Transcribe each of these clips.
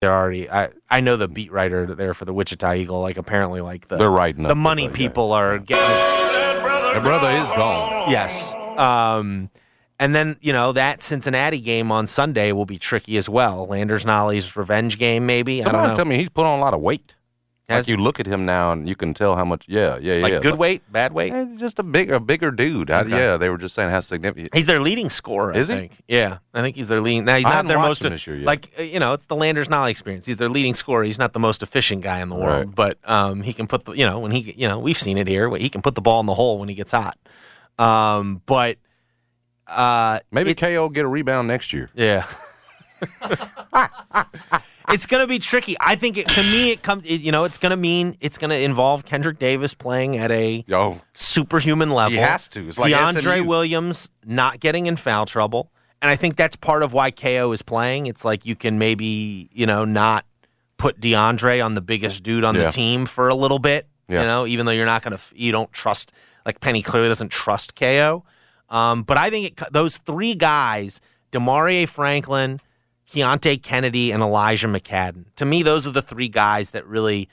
they're already. I I know the beat writer there for the Wichita Eagle. Like apparently, like the They're writing the money the- yeah. people are getting. Their brother is gone. Yes. Um, and then you know that Cincinnati game on Sunday will be tricky as well. Landers Nolley's revenge game, maybe. I Somebody don't know. telling me he's put on a lot of weight. Has- like you look at him now and you can tell how much. Yeah, yeah, yeah. like good weight, bad weight. Eh, just a big, a bigger dude. I- yeah, they were just saying how significant. He's their leading scorer. Is I he? think. Yeah, I think he's their leading. Now he's I not their most year like uh, you know it's the Landers Nolley experience. He's their leading scorer. He's not the most efficient guy in the world, Right. but um, he can put the you know when he you know we've seen it here. He can put the ball in the hole when he gets hot. Um, but uh, Maybe it- KO will get a rebound next year. Yeah. it's going to be tricky. I think it, to me it comes it, you know, it's going to mean it's going to involve Kendrick Davis playing at a Yo, superhuman level. He has to. It's like DeAndre SMU. Williams not getting in foul trouble. And I think that's part of why KO is playing. It's like you can maybe, you know, not put DeAndre on the biggest dude on Yeah. the team for a little bit, Yeah. you know, even though you're not going to, you don't trust, like Penny clearly doesn't trust KO. Um, but I think it, those three guys, Damaria Franklin, Keonte Kennedy, and Elijah McCadden, to me, those are the three guys that really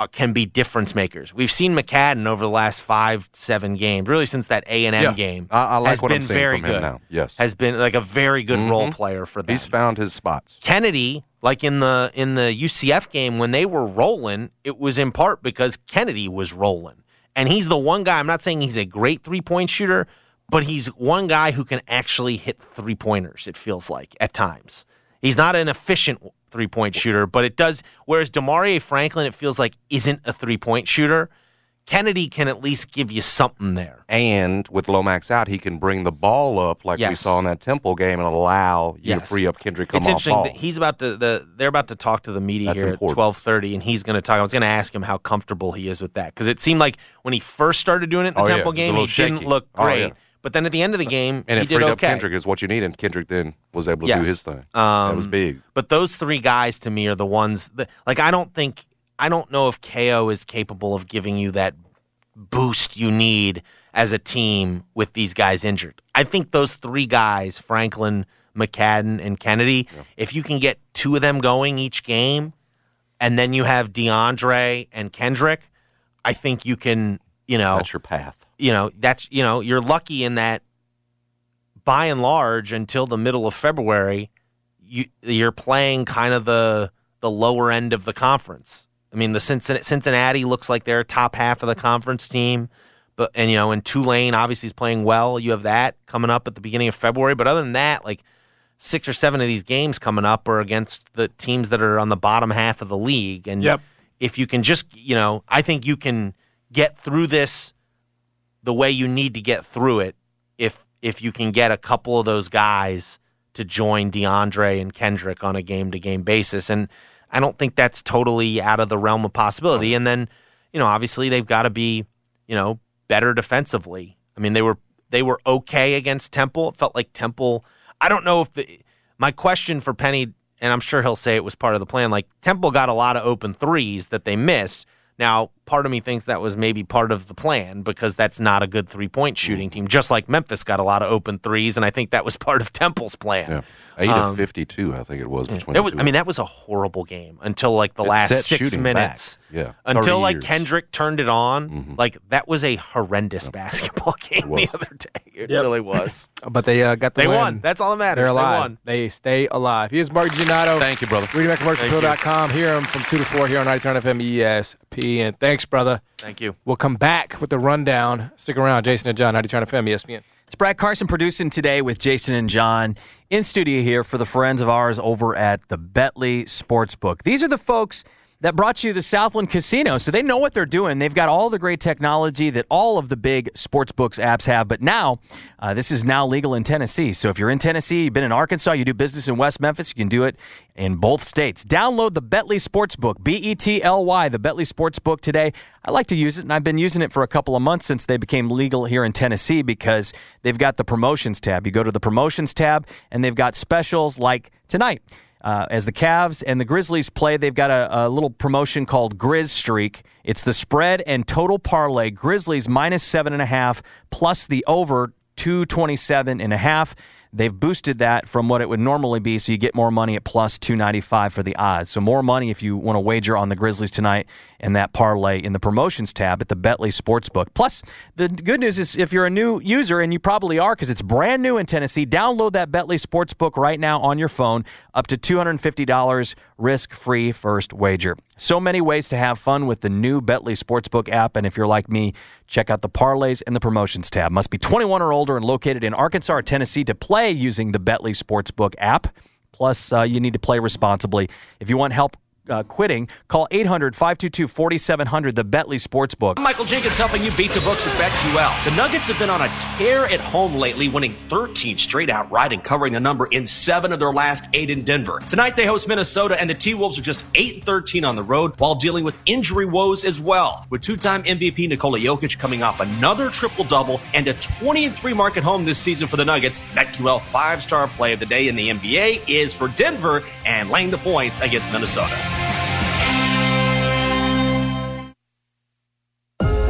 uh, can be difference makers. We've seen McCadden over the last five, seven games, really since that A and M Yeah. game. I- I like has what I'm seeing very from him now. Yes. has been like a very good role player for them. he's found his spots. Kennedy, like in the in the UCF game when they were rolling, it was in part because Kennedy was rolling. And he's the one guy, I'm not saying he's a great three-point shooter, but he's one guy who can actually hit three-pointers, it feels like at times. He's not an efficient three-point shooter, but it does whereas Damaria Franklin it feels like isn't a three-point shooter. Kennedy can at least give you something there. And with Lomax out, he can bring the ball up like we saw in that Temple game and allow you to free up Kendrick It's interesting he's about to the they're about to talk to the media That's here important. at twelve thirty, and he's going to talk. I was going to ask him how comfortable he is with that because it seemed like when he first started doing it in the Oh. Temple a game, he little didn't shaky. look Oh, great. yeah. But then at the end of the game, and he it did freed up okay. Kendrick is what you need, and Kendrick then was able to Yes. do his thing. that was Um, big. But those three guys to me are the ones that, like, I don't think, I don't know if KO is capable of giving you that boost you need as a team with these guys injured. I think those three guys, Franklin, McCadden, and Kennedy, if you can get two of them going each game, and then you have DeAndre and Kendrick, I think you can, you know, That's your path. You know that's you know you're lucky in that by and large until the middle of February you you're playing kind of the the lower end of the conference. I mean the Cincinnati, Cincinnati looks like they're top half of the conference team but and you know and Tulane obviously is playing well. You have that coming up at the beginning of February, but other than that like six or seven of these games coming up are against the teams that are on the bottom half of the league and Yep. if you can just you know I think you can get through this the way you need to get through it if if you can get a couple of those guys to join DeAndre and Kendrick on a game to game basis. And I don't think that's totally out of the realm of possibility. And then you know obviously they've got to be you know better defensively. I mean they were they were okay against Temple. It felt like Temple I don't know if the my question for Penny and I'm sure he'll say it was part of the plan like Temple got a lot of open threes that they missed now, part of me thinks that was maybe part of the plan because that's not a good three point shooting mm. team, just like Memphis got a lot of open threes, and I think that was part of Temple's plan. Yeah. Eight Um, of 52, I think it was. Between It was, I mean, that was a horrible game until like the It last six minutes. back. Yeah. Until like years. Kendrick turned it on. Mhm. Like that was a horrendous basketball game the other day. It Yep. really was. But they uh, got the they win. won. That's all that matters. They're They alive. won. They stay alive. Here's Mark Giannotto. Thank you, brother. ReadingBackCommercialPro.com. Hear him from 2 to 4 here on 90 FM ESPN. Thanks, brother. Thank you. We'll come back with the rundown. Stick around. Jason and John, 90 FM ESPN. It's Brad Carson producing today with Jason and John in studio here for the friends of ours over at the Betly Sportsbook. These are the folks that brought you the Southland Casino, so they know what they're doing. They've got all the great technology that all of the big sportsbooks apps have, but now uh, this is now legal in Tennessee. So if you're in Tennessee, you've been in Arkansas, you do business in West Memphis, you can do it in both states. Download the Betly Sportsbook, B E T L Y, the Betly Sportsbook today. I like to use it, and I've been using it for a couple of months since they became legal here in Tennessee because they've got the promotions tab. You go to the promotions tab, and they've got specials like tonight. Uh, as the Cavs and the Grizzlies play, they've got a, a little promotion called Grizz Streak. It's the spread and total parlay. Grizzlies minus seven and a half plus the over 227 and a half. They've boosted that from what it would normally be, so you get more money at plus 295 for the odds. So more money if you want to wager on the Grizzlies tonight and that parlay in the promotions tab at the Betly Sportsbook. Plus, the good news is if you're a new user, and you probably are because it's brand new in Tennessee, download that Betly Sportsbook right now on your phone, up to $250 risk free first wager. So many ways to have fun with the new Betly Sportsbook app. And if you're like me, check out the parlays and the promotions tab. Must be 21 or older and located in Arkansas or Tennessee to play using the Betly Sportsbook app. Plus, uh, you need to play responsibly. If you want help uh, quitting, call 800 522 4700, the Betly Sportsbook. Michael Jenkins helping you beat the books with BetQL. The Nuggets have been on a tear at home lately, winning 13 straight outright and covering the number in seven of their last eight in Denver. Tonight they host Minnesota, and the T Wolves are just 8 13 on the road while dealing with injury woes as well. With two time MVP Nikola Jokic coming off another triple double and a 20 3 mark at home this season for the Nuggets, BetQL five star play of the day in the NBA is for Denver and laying the points against Minnesota.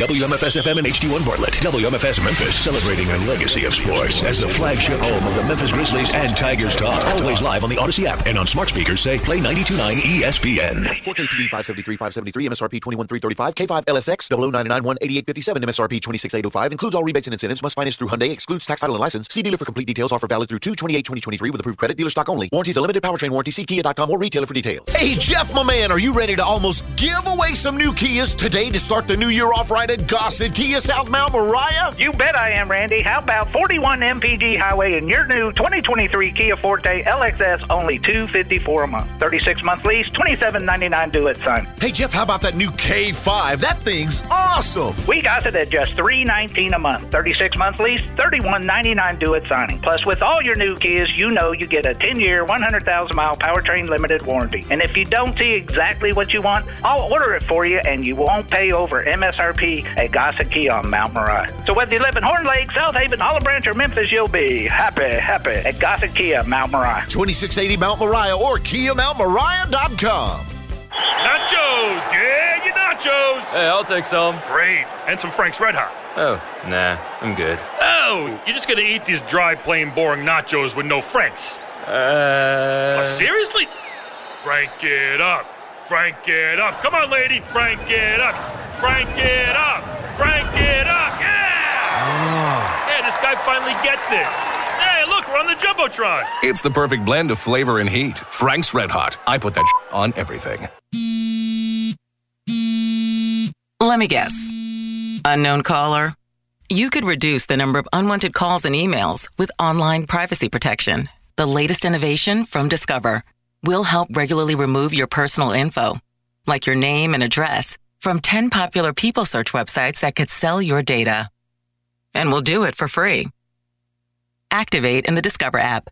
WMFS FM and HD1 Bartlett. WMFS Memphis celebrating a legacy of sports as the flagship home of the Memphis Grizzlies and Tigers talk. Always live on the Audacy app and on smart speakers say play 929 ESPN. 4KPD 573 573 MSRP 21335 K5 LSX 00991 8857 MSRP 26805 includes all rebates and incentives must finance through Hyundai excludes tax title and license. See dealer for complete details. Offer valid through 228 2023 with approved credit. Dealer stock only. Warranties a limited powertrain warranty. See Kia.com or retailer for details. Hey Jeff, my man, are you ready to almost give away some new Kias today to start the new year off right at Gossett Kia South Mount Moriah? You bet I am, Randy. How about 41 MPG Highway and your new 2023 Kia Forte LXS only 254 a month. 36 month lease, 27.99 due at sign. Hey Jeff, how about that new K5? That thing's awesome. We got it at just 319 a month. 36 month lease, 31.99 due at signing. Plus, with all your new Kias, you know you get a 10 year, 100,000 mile powertrain limited warranty. And if you don't see exactly what you want, I'll order it for you, and you won't pay over MSRP at Gossett Kia on Mount Moriah. So whether you live in Horn Lake, South Haven, Olive Branch, or Memphis, you'll be happy, happy at Gossett Kia Mount Moriah. 2680 Mount Moriah or KiaMountMoriah.com. Nachos! Get your nachos! Hey, I'll take some. Great. And some Frank's Red Hot. Oh, nah, I'm good. Oh, you're just gonna eat these dry, plain, boring nachos with no Franks? Uh. Oh, seriously? Frank it up. Frank it up. Come on, lady. Frank it up. Frank it up. Frank it up. Yeah! yeah, this guy finally gets it. Hey, look, we're on the Jumbotron. It's the perfect blend of flavor and heat. Frank's Red Hot. I put that on everything. Let me guess. Unknown caller? You could reduce the number of unwanted calls and emails with online privacy protection. The latest innovation from Discover will help regularly remove your personal info, like your name and address, from 10 popular people search websites that could sell your data. And we'll do it for free. Activate in the Discover app.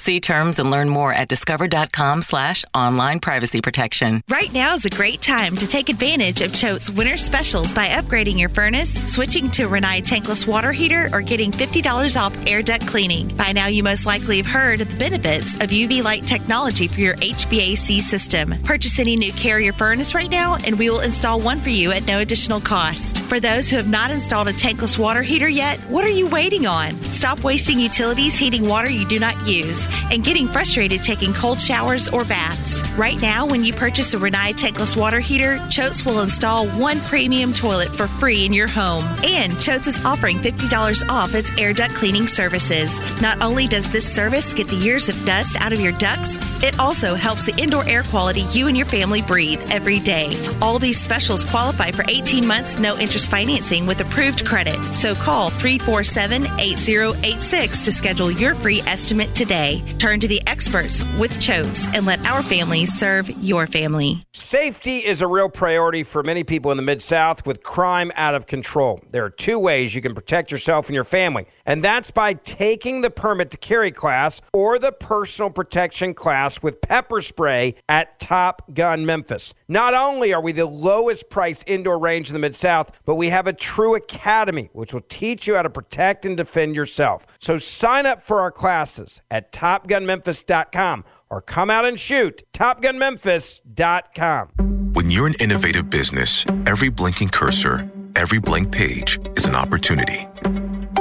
See terms and learn more at discover.com slash online privacy protection. Right now is a great time to take advantage of Choate's winter specials by upgrading your furnace, switching to a Rinnai tankless water heater, or getting $50 off air duct cleaning. By now, you most likely have heard of the benefits of UV light technology for your HVAC system. Purchase any new carrier furnace right now, and we will install one for you at no additional cost. For those who have not installed a tankless water heater yet, what are you waiting on? Stop wasting utilities heating water you do not use and getting frustrated taking cold showers or baths. Right now, when you purchase a Rinnai tankless water heater, Choates will install one premium toilet for free in your home. And Choates is offering $50 off its air duct cleaning services. Not only does this service get the years of dust out of your ducts, It also helps the indoor air quality you and your family breathe every day. All these specials qualify for 18 months, no interest financing with approved credit. So call 347 8086 to schedule your free estimate today. Turn to the experts with Choates and let our family serve your family. Safety is a real priority for many people in the Mid South with crime out of control. There are two ways you can protect yourself and your family, and that's by taking the permit to carry class or the personal protection class with pepper spray at Top Gun Memphis. Not only are we the lowest price indoor range in the Mid South, but we have a true academy which will teach you how to protect and defend yourself. So sign up for our classes at topgunmemphis.com or come out and shoot topgunmemphis.com. When you're an innovative business, every blinking cursor, every blank page is an opportunity.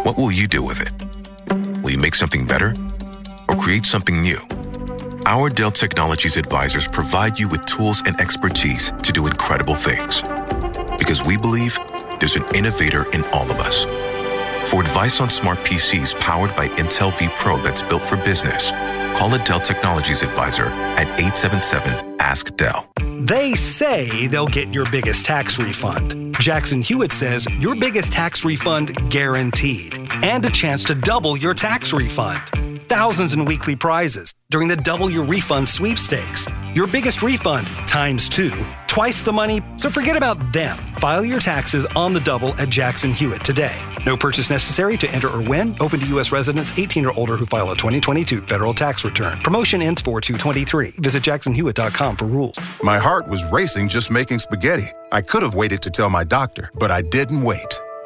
What will you do with it? Will you make something better or create something new? Our Dell Technologies advisors provide you with tools and expertise to do incredible things. Because we believe there's an innovator in all of us. For advice on smart PCs powered by Intel vPro that's built for business, call a Dell Technologies advisor at 877 Ask Dell. They say they'll get your biggest tax refund. Jackson Hewitt says your biggest tax refund guaranteed, and a chance to double your tax refund. Thousands in weekly prizes during the Double Your Refund sweepstakes. Your biggest refund times two, twice the money, so forget about them. File your taxes on the double at Jackson Hewitt today. No purchase necessary to enter or win. Open to U.S. residents 18 or older who file a 2022 federal tax return. Promotion ends 4 223. Visit jacksonhewitt.com for rules. My heart was racing just making spaghetti. I could have waited to tell my doctor, but I didn't wait.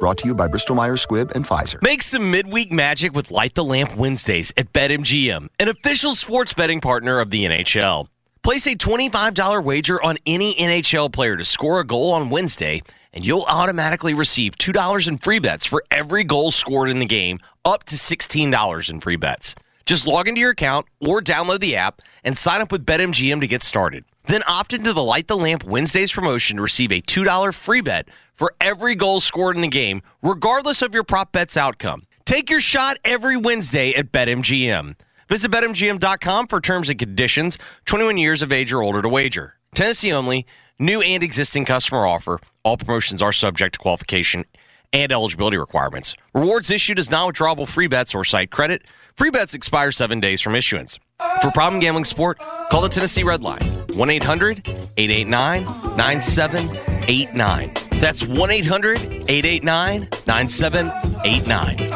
Brought to you by Bristol Myers Squibb and Pfizer. Make some midweek magic with Light the Lamp Wednesdays at BetMGM, an official sports betting partner of the NHL. Place a $25 wager on any NHL player to score a goal on Wednesday, and you'll automatically receive $2 in free bets for every goal scored in the game, up to $16 in free bets. Just log into your account or download the app and sign up with BetMGM to get started. Then opt into the Light the Lamp Wednesdays promotion to receive a $2 free bet for every goal scored in the game, regardless of your prop bet's outcome. Take your shot every Wednesday at BetMGM. Visit BetMGM.com for terms and conditions. 21 years of age or older to wager. Tennessee only. New and existing customer offer. All promotions are subject to qualification and eligibility requirements. Rewards issued as non-withdrawable free bets or site credit. Free bets expire seven days from issuance. For problem gambling support, call the Tennessee Red Line 1 800 889 9789. That's 1 800 889 9789.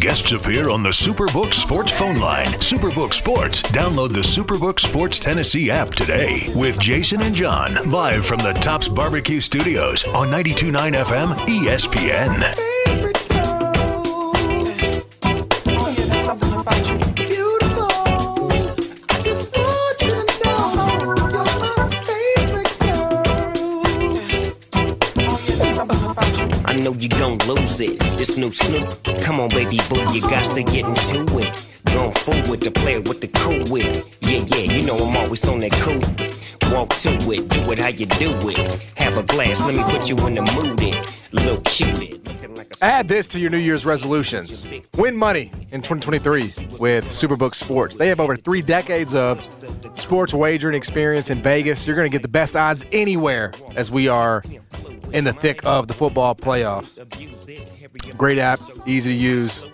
Guests appear on the Superbook Sports phone line. Superbook Sports. Download the Superbook Sports Tennessee app today with Jason and John live from the Tops Barbecue Studios on 92.9 FM ESPN. Know you gon' lose it. This new Snoop. Come on, baby boo, you got to get into it. Going forward to play with the cool wit. Yeah, yeah, you know I'm always on that cool. Walk to it, do it how you do it. Have a glass, let me put you in the mood. It, little cupid. Add this to your New Year's resolutions. Win money in 2023 with Superbook Sports. They have over three decades of sports wagering experience in Vegas. You're going to get the best odds anywhere as we are in the thick of the football playoffs. Great app, easy to use,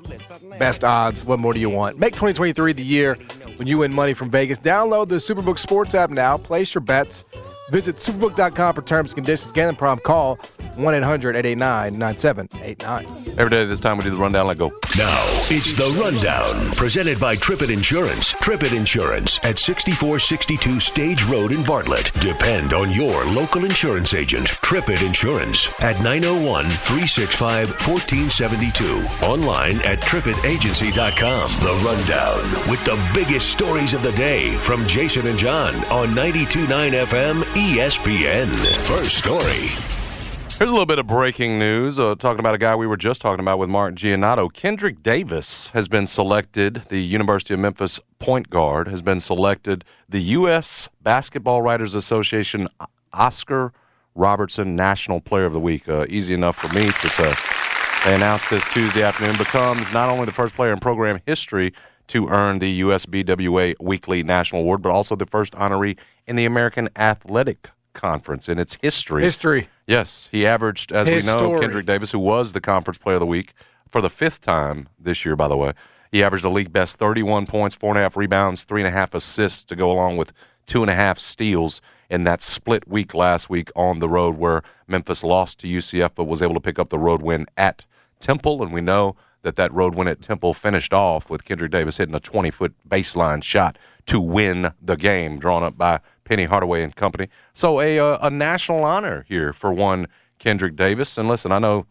best odds. What more do you want? Make 2023 the year when you win money from Vegas. Download the Superbook Sports app now. Place your bets. Visit superbook.com for terms and conditions. Galen Prom call 1 800 889 9789. Every day at this time, we do the rundown. Let go. Now, it's the Rundown, presented by Trippett Insurance. Trippett Insurance at 6462 Stage Road in Bartlett. Depend on your local insurance agent. Trippett Insurance at 901 365 1472. Online at trippettagency.com. The Rundown with the biggest stories of the day from Jason and John on 929 FM ESPN. First story. Here's a little bit of breaking news. Uh, talking about a guy we were just talking about with Mark Giannotto. Kendrick Davis has been selected, the University of Memphis point guard, has been selected the U.S. Basketball Writers Association Oscar Robertson National Player of the Week. Uh, easy enough for me to say. They announced this Tuesday afternoon, becomes not only the first player in program history to earn the USBWA Weekly National Award, but also the first honoree in the American Athletic Conference in its history. History. Yes, he averaged, as we know, History. Kendrick Davis, who was the Conference Player of the Week for the fifth time this year, by the way. He averaged a league best 31 points, four and a half rebounds, three and a half assists to go along with two and a half steals in that split week last week on the road where Memphis lost to UCF but was able to pick up the road win at Temple. And we know that that road win at Temple finished off with Kendrick Davis hitting a 20 foot baseline shot to win the game, drawn up by Penny Hardaway and company. So a uh, a national honor here for one Kendrick Davis. And listen, I know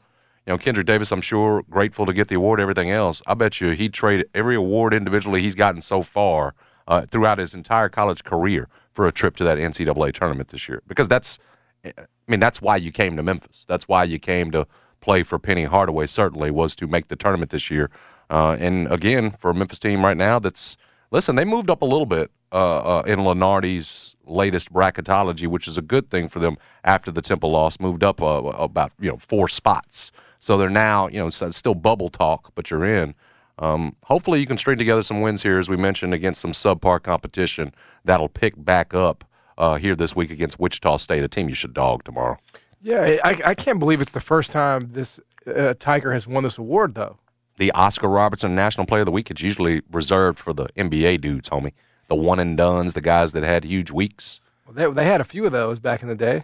you know Kendrick Davis. I'm sure grateful to get the award. Everything else, I bet you he'd trade every award individually he's gotten so far uh, throughout his entire college career for a trip to that NCAA tournament this year because that's I mean that's why you came to Memphis. That's why you came to play for Penny Hardaway. Certainly was to make the tournament this year. Uh, and again, for a Memphis team right now, that's listen. They moved up a little bit uh, uh, in Lunardi's latest bracketology, which is a good thing for them after the Temple loss. Moved up uh, about you know four spots, so they're now you know still bubble talk, but you're in. Um, hopefully, you can string together some wins here, as we mentioned, against some subpar competition that'll pick back up uh, here this week against Wichita State, a team you should dog tomorrow. Yeah, I, I can't believe it's the first time this uh, Tiger has won this award, though. The Oscar Robertson National Player of the Week, it's usually reserved for the NBA dudes, homie. The one and duns, the guys that had huge weeks. Well, they, they had a few of those back in the day.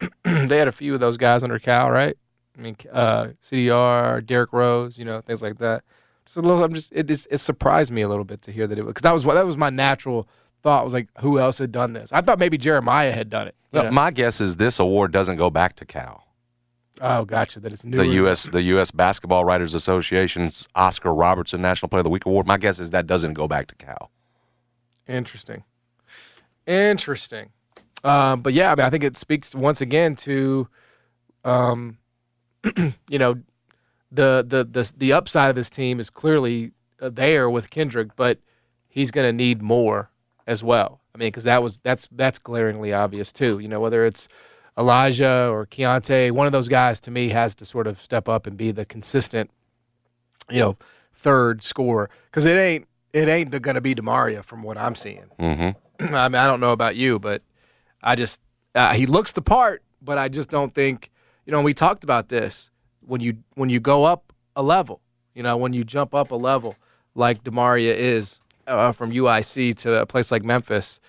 they had a few of those guys under Cal, right? I mean, uh, CDR, Derrick Rose, you know, things like that. Just a little. I'm just. It is. It surprised me a little bit to hear that it because that was that was my natural thought. Was like, who else had done this? I thought maybe Jeremiah had done it. you No, know? my guess is this award doesn't go back to Cal. oh, gotcha. That it's new. The U.S. the U.S. Basketball Writers Association's Oscar Robertson National Player of the Week award. My guess is that doesn't go back to Cal. Interesting. Interesting. Um, but yeah, I mean, I think it speaks once again to, um, you know, the, the the the upside of this team is clearly uh, there with Kendrick, but he's going to need more as well. I mean, because that was that's that's glaringly obvious too. You know, whether it's Elijah or Keonte, one of those guys to me has to sort of step up and be the consistent, you know, third scorer because it ain't it ain't going to be Damaria from what I'm seeing. Mm-hmm. I mean, I don't know about you, but I just uh, he looks the part, but I just don't think you know. We talked about this when you when you go up a level, you know, when you jump up a level like Damaria is uh, from UIC to a place like Memphis,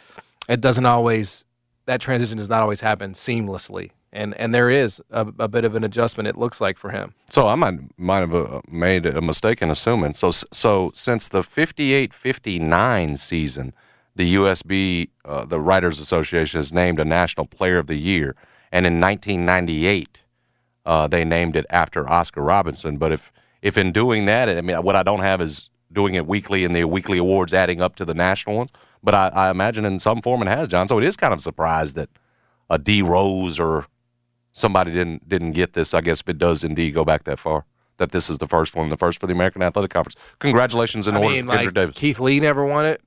it doesn't always that transition does not always happen seamlessly, and and there is a, a bit of an adjustment. It looks like for him. So I might might have uh, made a mistake in assuming. So so since the 58-59 season, the USB, uh, the Writers Association, has named a National Player of the Year, and in 1998, uh, they named it after Oscar Robertson. But if if in doing that, I mean, what I don't have is doing it weekly and the weekly awards adding up to the national ones. But I, I imagine in some form it has, John. So it is kind of a surprise that a D Rose or somebody didn't didn't get this. I guess if it does indeed go back that far, that this is the first one, the first for the American Athletic Conference. Congratulations in I order mean, for like Davis. Keith Lee never won it.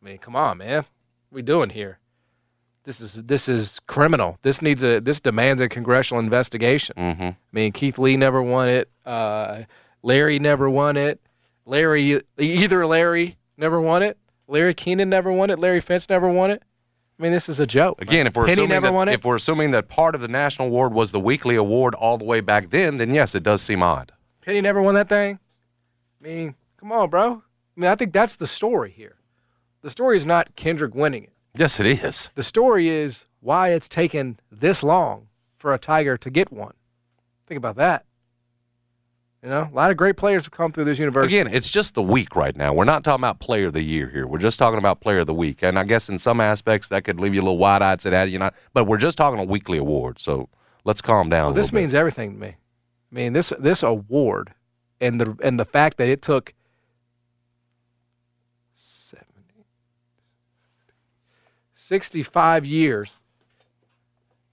I mean, come on, man. What we doing here? This is this is criminal. This needs a this demands a congressional investigation. Mm-hmm. I mean, Keith Lee never won it. Uh, Larry never won it. Larry either Larry never won it. Larry Kenon never won it. Larry Finch never won it. I mean, this is a joke. Again, if we're Penny assuming that, if we're assuming that part of the national award was the weekly award all the way back then, then yes, it does seem odd. Penny never won that thing. I mean, come on, bro. I mean, I think that's the story here. The story is not Kendrick winning it. Yes, it is. The story is why it's taken this long for a Tiger to get one. Think about that. You know, a lot of great players have come through this university. Again, it's just the week right now. We're not talking about player of the year here. We're just talking about player of the week. And I guess in some aspects that could leave you a little wide eyed, say that you know, but we're just talking a weekly award. So let's calm down. Well, this bit. means everything to me. I mean, this this award and the and the fact that it took 70, 65 years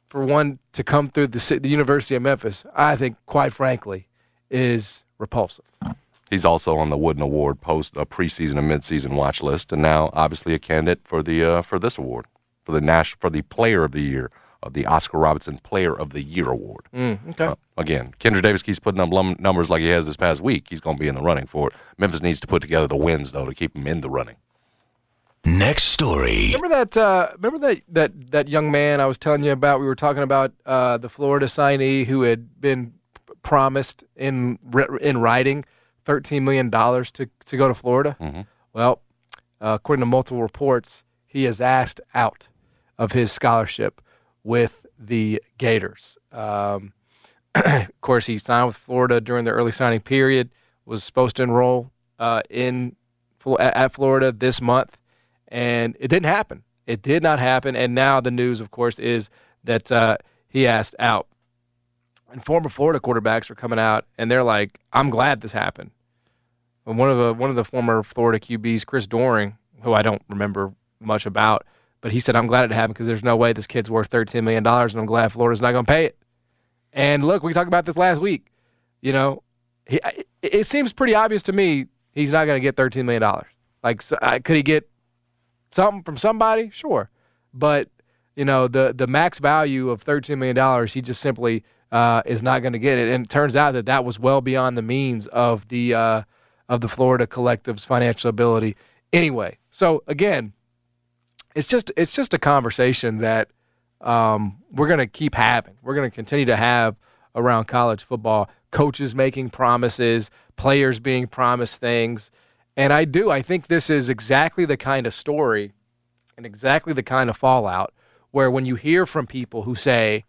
for one to come through the, the University of Memphis, I think, quite frankly, is repulsive. He's also on the Wooden Award post a preseason and midseason watch list, and now obviously a candidate for the uh, for this award for the Nash for the Player of the Year of the Oscar Robertson Player of the Year award. Mm, okay. Uh, again, Kendra Davis keeps putting up lum- numbers like he has this past week. He's going to be in the running for it. Memphis needs to put together the wins though to keep him in the running. Next story. Remember that? Uh, remember that that that young man I was telling you about? We were talking about uh, the Florida signee who had been p- promised in in writing thirteen million dollars to to go to Florida. Well, uh, according to multiple reports, he is asked out of his scholarship with the Gators. Um, of course, he signed with Florida during the early signing period. Was supposed to enroll uh, in at at Florida this month, and it didn't happen. It did not happen. And now the news, of course, is that uh, he asked out. And former Florida quarterbacks are coming out, and they're like, "I'm glad this happened." And one of the one of the former Florida QBs, Chris Doering, who I don't remember much about, but he said, "I'm glad it happened because there's no way this kid's worth 13 million dollars, and I'm glad Florida's not going to pay it." And look, we talked about this last week. You know, he, it, seems pretty obvious to me he's not going to get 13 million dollars. Like, so, could he get something from somebody? Sure, but you know, the the max value of 13 million dollars, he just simply uh, is not going to get it. And it turns out that that was well beyond the means of the uh, of the Florida collective's financial ability. Anyway, so again, it's just it's just a conversation that um, we're going to keep having. We're going to continue to have around college football. Coaches making promises, players being promised things, and I do. I think this is exactly the kind of story and exactly the kind of fallout where when you hear from people who say,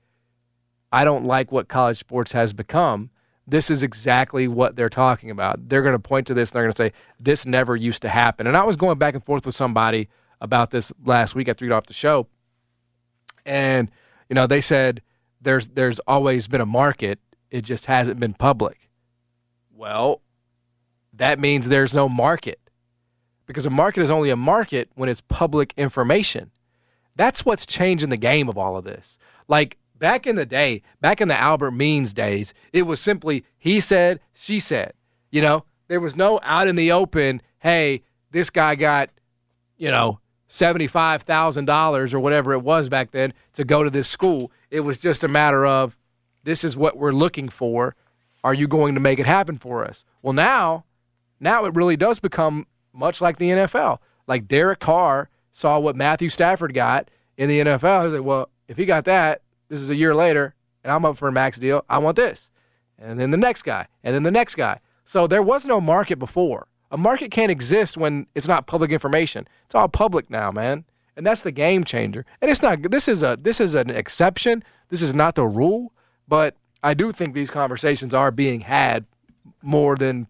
"I don't like what college sports has become." This is exactly what they're talking about. They're going to point to this and they're going to say, This never used to happen. And I was going back and forth with somebody about this last week after we got off the show. And, you know, they said there's there's always been a market, it just hasn't been public. Well, that means there's no market. Because a market is only a market when it's public information. That's what's changing the game of all of this. Like back in the day, back in the Albert Means days, it was simply he said, she said. You know, there was no out in the open, hey, this guy got, you know, $75,000 or whatever it was back then to go to this school. It was just a matter of this is what we're looking for. Are you going to make it happen for us? Well, now, now it really does become much like the NFL. Like Derek Carr saw what Matthew Stafford got in the NFL. He's like, well, if he got that, this is a year later, and I'm up for a max deal. I want this. And then the next guy, and then the next guy. So there was no market before. A market can't exist when it's not public information. It's all public now, man. And that's the game changer. And it's not this is a this is an exception. This is not the rule, but I do think these conversations are being had more than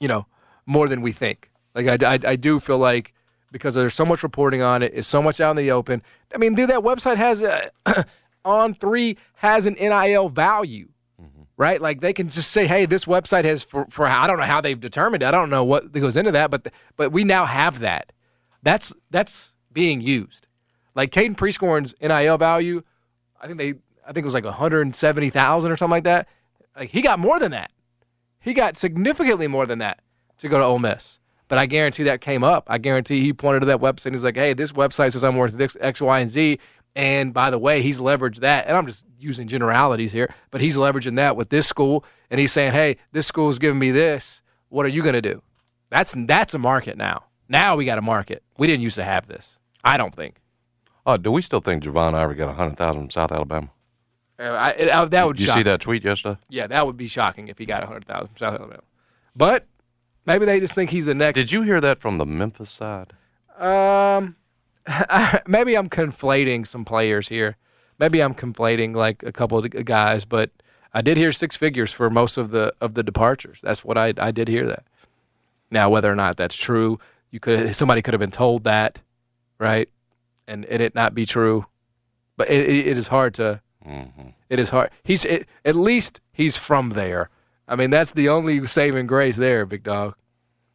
you know, more than we think. Like I, I, I do feel like because there's so much reporting on it, it's so much out in the open. I mean, dude, that website has uh, a, on three has an NIL value, mm-hmm. right? Like they can just say, hey, this website has for, for I don't know how they've determined. it. I don't know what goes into that, but but we now have that. That's that's being used. Like Caden Prieskorn's NIL value, I think they I think it was like 170,000 or something like that. Like he got more than that. He got significantly more than that to go to Ole Miss. But I guarantee that came up. I guarantee he pointed to that website and he's like, hey, this website says I'm worth this X, Y, and Z. And by the way, he's leveraged that. And I'm just using generalities here, but he's leveraging that with this school. And he's saying, hey, this school is giving me this. What are you going to do? That's that's a market now. Now we got a market. We didn't used to have this. I don't think. Oh, do we still think Javon Ivory got 100000 from South Alabama? Uh, I, it, I- that would you see that tweet yesterday? Yeah, that would be shocking if he got 100000 from South Alabama. But maybe they just think he's the next. Did you hear that from the Memphis side? Um, maybe I'm conflating some players here. Maybe I'm conflating like a couple of guys, but I did hear six figures for most of the of the departures. That's what I I did hear that. Now, whether or not that's true, you could somebody could have been told that, right, and, and it not be true. But it, it, it is hard to. Mm-hmm. it is hard. He's it, at least he's from there. I mean, that's the only saving grace there, big dog.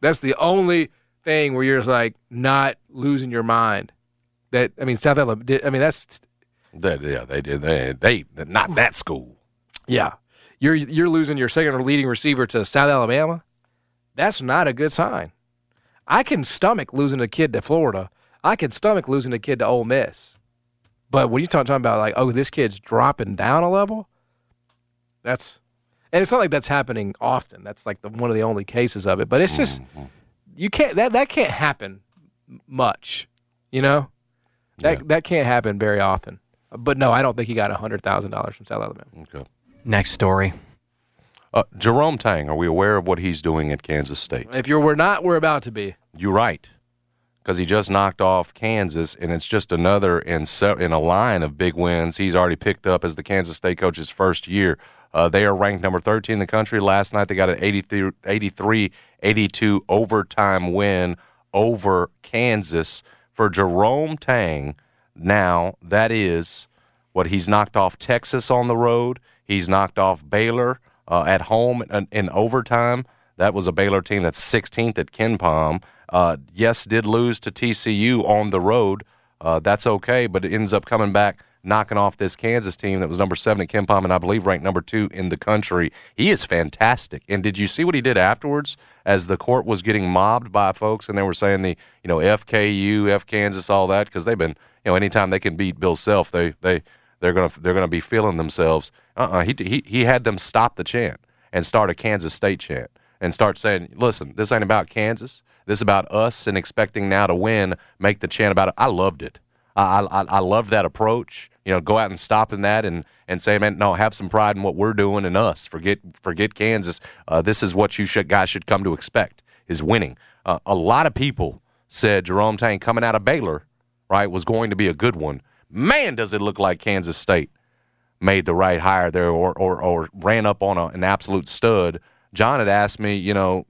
That's the only thing where you're just like not losing your mind. That I mean, South Alabama. I mean, that's They, yeah, they did. They, they not that school. Yeah, you're you're losing your second leading receiver to South Alabama. That's not a good sign. I can stomach losing a kid to Florida. I can stomach losing a kid to Ole Miss. But when you talk talking about like, oh, this kid's dropping down a level, that's and it's not like that's happening often. That's like the one of the only cases of it. But it's just mm-hmm. you can't that that can't happen much. You know, that that can't happen very often. But no, I don't think he got hundred thousand dollars from South Alabama. Okay. Next story. Uh, Jerome Tang, are we aware of what he's doing at Kansas State? If you're we're not, we're about to be. You're right, because he just knocked off Kansas, and it's just another in se- in a line of big wins. He's already picked up as the Kansas State coach's first year. Uh, they are ranked number 13 in the country. Last night they got an 83 82 overtime win over Kansas for Jerome Tang. Now, that is what he's knocked off Texas on the road. He's knocked off Baylor uh, at home in, in overtime. That was a Baylor team that's 16th at KenPom. Uh, yes, did lose to TCU on the road. Uh, that's okay, but it ends up coming back, knocking off this Kansas team that was number seven at KenPom and I believe ranked number two in the country. He is fantastic. And did you see what he did afterwards as the court was getting mobbed by folks and they were saying the, you know, FKU, F Kansas, all that, because they've been, you know, anytime they can beat Bill Self, they, they, they're gonna they're gonna be feeling themselves. Uh-uh. He he he had them stop the chant and start a Kansas State chant and start saying, "Listen, this ain't about Kansas. This is about us and expecting now to win. Make the chant about it." I loved it. I I, I loved that approach. You know, go out and stop in that and and say, "Man, no, have some pride in what we're doing and us. Forget forget Kansas. Uh, this is what you should guys should come to expect is winning." Uh, a lot of people said Jerome Tang coming out of Baylor, right, was going to be a good one man, does it look like Kansas State made the right hire there or, or, or ran up on a, an absolute stud. John had asked me, you know,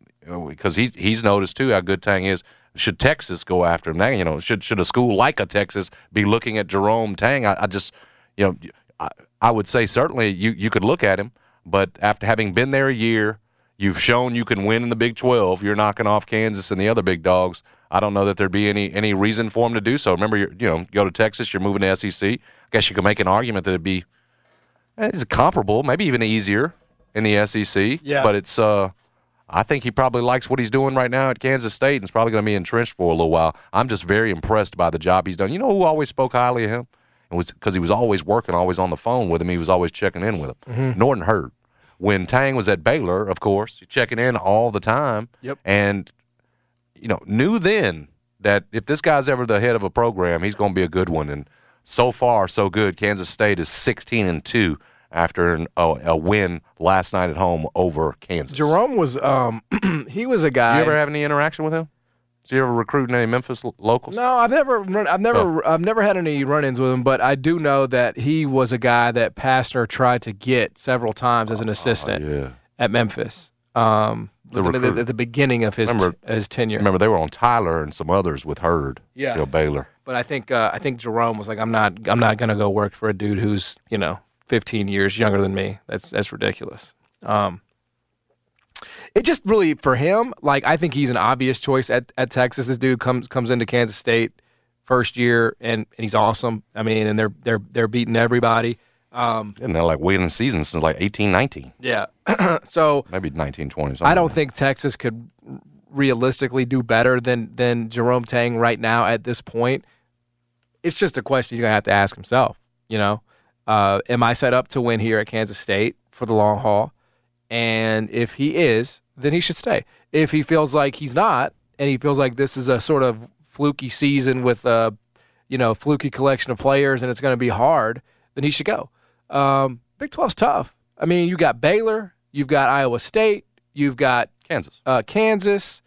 because he, he's noticed too how good Tang is. Should Texas go after him? That, you know, should should a school like a Texas be looking at Jerome Tang? I, I just, you know, I, I would say certainly you, you could look at him, but after having been there a year, you've shown you can win in the Big 12. You're knocking off Kansas and the other big dogs. I don't know that there'd be any any reason for him to do so. Remember, you you know, go to Texas, you're moving to SEC. I guess you could make an argument that it'd be it's comparable, maybe even easier in the SEC. Yeah. But it's uh, I think he probably likes what he's doing right now at Kansas State, and is probably going to be entrenched for a little while. I'm just very impressed by the job he's done. You know who always spoke highly of him? It was because he was always working, always on the phone with him. He was always checking in with him. Mhm. Norton Hurd. When Tang was at Baylor, of course, checking in all the time. Yep. And you know, knew then that if this guy's ever the head of a program, he's going to be a good one. And so far, so good. Kansas State is 16 and two after an, a, a win last night at home over Kansas. Jerome was um he was a guy. you ever have any interaction with him? Did you ever recruit any Memphis locals? No, I've never, run, I've never, Oh. I've never had any run-ins with him. But I do know that he was a guy that Pastor tried to get several times as an assistant Oh, yeah. at Memphis. Um, The at the, at the beginning of his Remember- his tenure. Remember, they were on Tyler and some others with Hurd. Yeah. You know, Baylor. But I think uh, I think Jerome was like, I'm not I'm not gonna go work for a dude who's you know 15 years younger than me. That's that's ridiculous. Um, it just really for him, like I think he's an obvious choice at, at Texas. This dude comes comes into Kansas State first year and, and he's awesome. I mean, and they're they're they're beating everybody. Um, And they're like winning seasons since like 18, 19. yeah. so Maybe 19, 20. I don't think Texas could realistically do better than than Jerome Tang right now at this point. It's just a question he's gonna have to ask himself. You know, uh, am I set up to win here at Kansas State for the long haul? And if he is, then he should stay. If he feels like he's not, and he feels like this is a sort of fluky season with a you know fluky collection of players and it's going to be hard, then he should go. Um, Big 12's tough. I mean, you got Baylor, you've got Iowa State, you've got Kansas. Uh, Kansas.